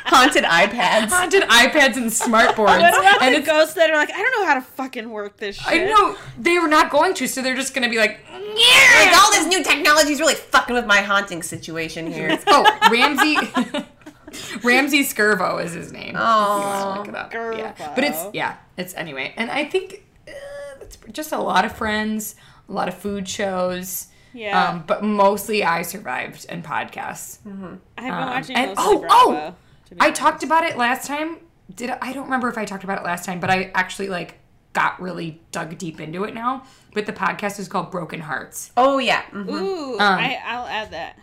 haunted iPads. haunted iPads and smart boards. What about and the it's, ghosts that are like, I don't know how to fucking work this shit. I know they were not going to, so they're just gonna be like, yeah. Like yeah. all this new technology is really fucking with my haunting situation here. [LAUGHS] Oh, Ramsey. [LAUGHS] [LAUGHS] Ramsey Skirvo is his name. if you look it up. Yeah. But it's yeah, it's anyway, and I think uh, it's just a lot of friends, a lot of food shows. Yeah. Um, but mostly I survived and podcasts. I've been um, watching and- oh, Bravo. oh! I honest. talked about it last time. Did I, I don't remember if I talked about it last time, but I actually like got really dug deep into it now. But the podcast is called Broken Hearts. Oh yeah. mhm. Ooh, Um, I, I'll add that.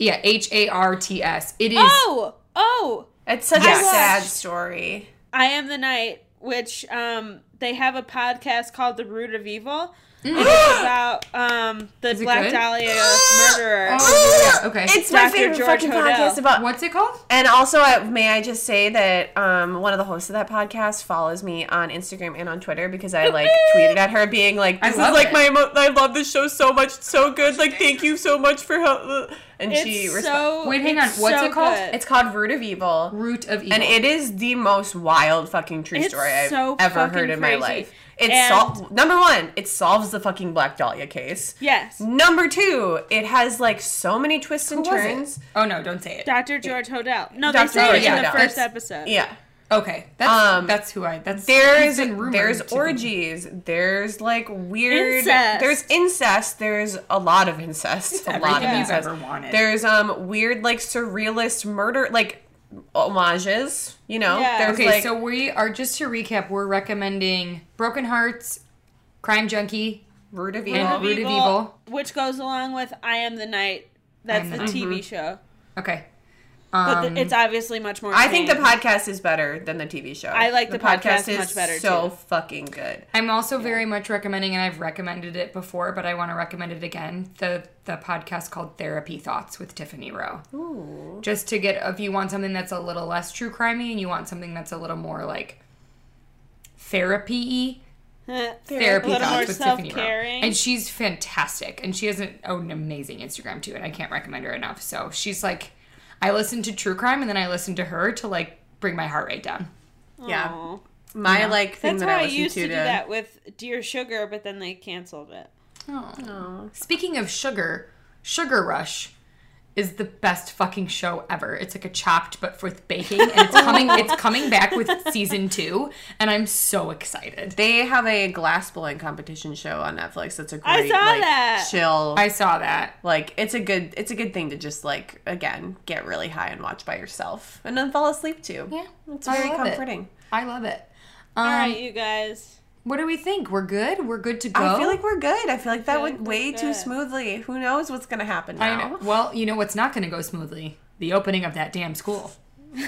Yeah, H A R T S. It is. Oh, oh! It's such a sad story. I am the night, which um they have a podcast called The Root of Evil. And it's about um, the it Black good? Dahlia [GASPS] murderer. Oh, yeah, okay. It's my Dr. favorite George fucking Hodel. podcast about What's it called? And also, uh, may I just say that um, one of the hosts of that podcast follows me on Instagram and on Twitter because I like [LAUGHS] tweeted at her being like, "This is love like it. my emo- I love this show so much, it's so good. Like, thank you so much for help." And she It's resp- so. Wait, hang on. it's What's so it called? good. It's called Root of Evil, Root of Evil. and it is the most wild fucking true It's story I've so ever fucking heard in my crazy. life. It And- sol- number one, it solves the fucking Black Dahlia case. yes, Number two, it has like so many twists and Who was it? turns. Oh no, don't say it. Dr. George Hodel. No, Dr. they say George it in the Hodel. first That's- episode. Yeah. Okay, that's Um, that's who I. That's There's he's been rumored there's to be- orgies. There's like weird. Incest. There's incest. There's a lot of incest. a lot of everything you've incest. ever wanted. There's um weird like surrealist murder like homages. You know. Yeah. Okay, like so we are just to recap. We're recommending Broken Hearts, Crime Junkie. root of Root evil. Root of Evil, Evil. which goes along with I Am the Night. That's I'm the the TV mm-hmm. show. Okay. But Um, the, it's obviously much more. I think the podcast is better than the TV show. I like the podcast is much better, So too. fucking good. I'm also very much recommending, and I've recommended it before, but I want to recommend it again. The the podcast called Therapy Thoughts with Tiffany Roe. Ooh. Just to get if you want something that's a little less true crimey and you want something that's a little more like [LAUGHS] therapy therapy A little more thoughts with Tiffany Roe. And she's fantastic. And she has an, oh, an amazing Instagram too. And I can't recommend her enough. So she's like, I listen to true crime and then I listen to her to like bring my heart rate down. Yeah. Aw. My like thing That's that how I I used to, to do that with Dear Sugar, but then they canceled it. Oh. Speaking of sugar, Sugar Rush is the best fucking show ever. It's like a chopped but with baking, and it's coming. it's coming back with season two, and I'm so excited. They have a glass blowing competition show on Netflix. That's a great I saw like that. chill. I saw that. like it's a good it's a good thing to just like again get really high and watch by yourself and then fall asleep too. Yeah, it's I very love it. comforting. I love it. Um, All right, you guys. What do we think? We're good. We're good to go. I feel like we're good. I feel like that feel went like way too smoothly. Who knows what's gonna happen I now? know. Well, you know what's not going to go smoothly? The opening of that damn school. [LAUGHS]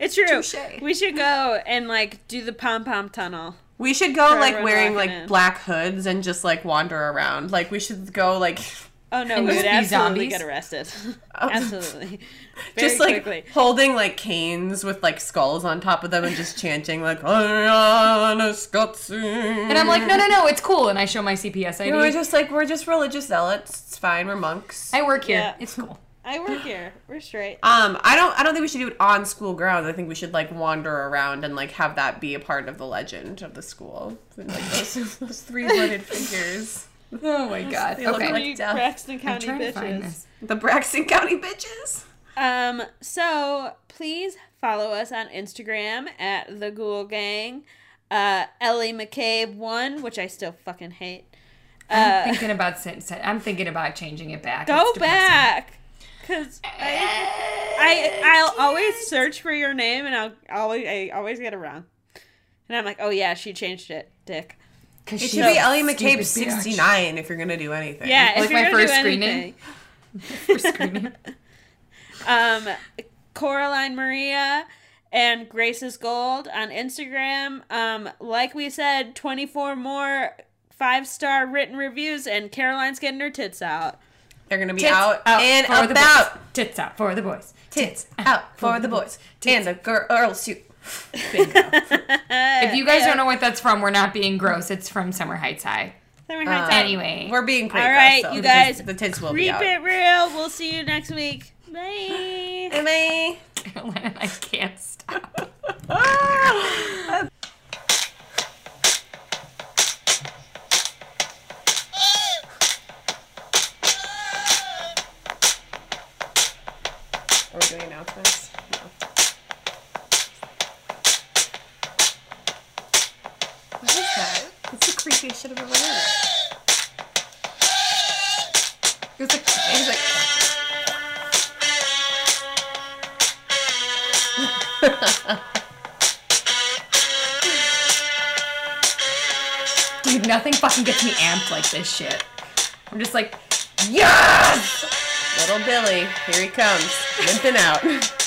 It's true. Touche. We should go and like do the pom pom tunnel. We should go For like wearing like in. black hoods and just like wander around. Like we should go like Oh no, And we would be absolutely zombies? get arrested. [LAUGHS] [LAUGHS] absolutely. Very just like quickly. holding like canes with like skulls on top of them and just chanting like Ariana Scotsy. And I'm like, no, no, no, it's cool. And I show my CPS ID. You know, we're just like we're just religious zealots. It's fine. We're monks. I work here. Yeah. It's cool. [LAUGHS] I work here. We're straight. Um, I don't. I don't think we should do it on school grounds. I think we should like wander around and like have that be a part of the legend of the school. Like those, those three-hooded figures, [LAUGHS] Oh my god. They look Okay. like- Three death. Braxton I'm County to find bitches. this. the Braxton County bitches. Um, so please follow us on Instagram at the Ghoul Gang. Uh, Ellie McCabe one, which I still fucking hate. I'm Uh, thinking about sen- sen- I'm thinking about changing it back. go back, cause I, I I'll always search for your name and I'll always I always get it wrong, and I'm like, oh yeah, she changed it, Dick. 'Cause It she's should be Ellie stupid McCabe bitch. sixty nine if you're gonna do anything. Yeah, Like if you're my first do screening? anything. [LAUGHS] For screening. [LAUGHS] um, Coraline Maria and Grace's Gold on Instagram. Um, like we said, 24 more five star written reviews, and Caroline's getting her tits out. they're gonna be Tits out, out and for the about boys. Tits out for the boys. tits out for the boys and the girl suit. Bingo. [LAUGHS] if you guys don't know what that's from, we're not being gross. It's from Summer Heights High. Summer Heights Uh, out. Anyway. We're being pretty All right, gross, so you the tits- guys, The tits will be Creep out. it real. We'll see you next week. Bye. [GASPS] Bye. Caroline, I can't stop. Are we doing announcements? Creepiest shit I've ever heard. It was like, It's like, [LAUGHS] dude, nothing fucking gets me amped like this shit. I'm just like, yes! little Billy, here he comes, limping out. [LAUGHS]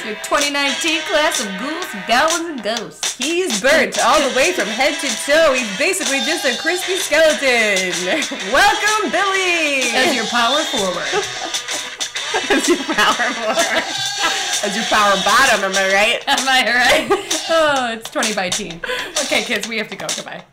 The 2019 class of ghouls, goblins, and ghosts. He's burnt all the way from head to toe. He's basically just a crispy skeleton. [LAUGHS] Welcome, Billy. As your power forward. [LAUGHS] As your power forward. As your power bottom, am I right? Am I right? [LAUGHS] Oh, it's 20 by teen. Okay, kids, we have to go. Goodbye.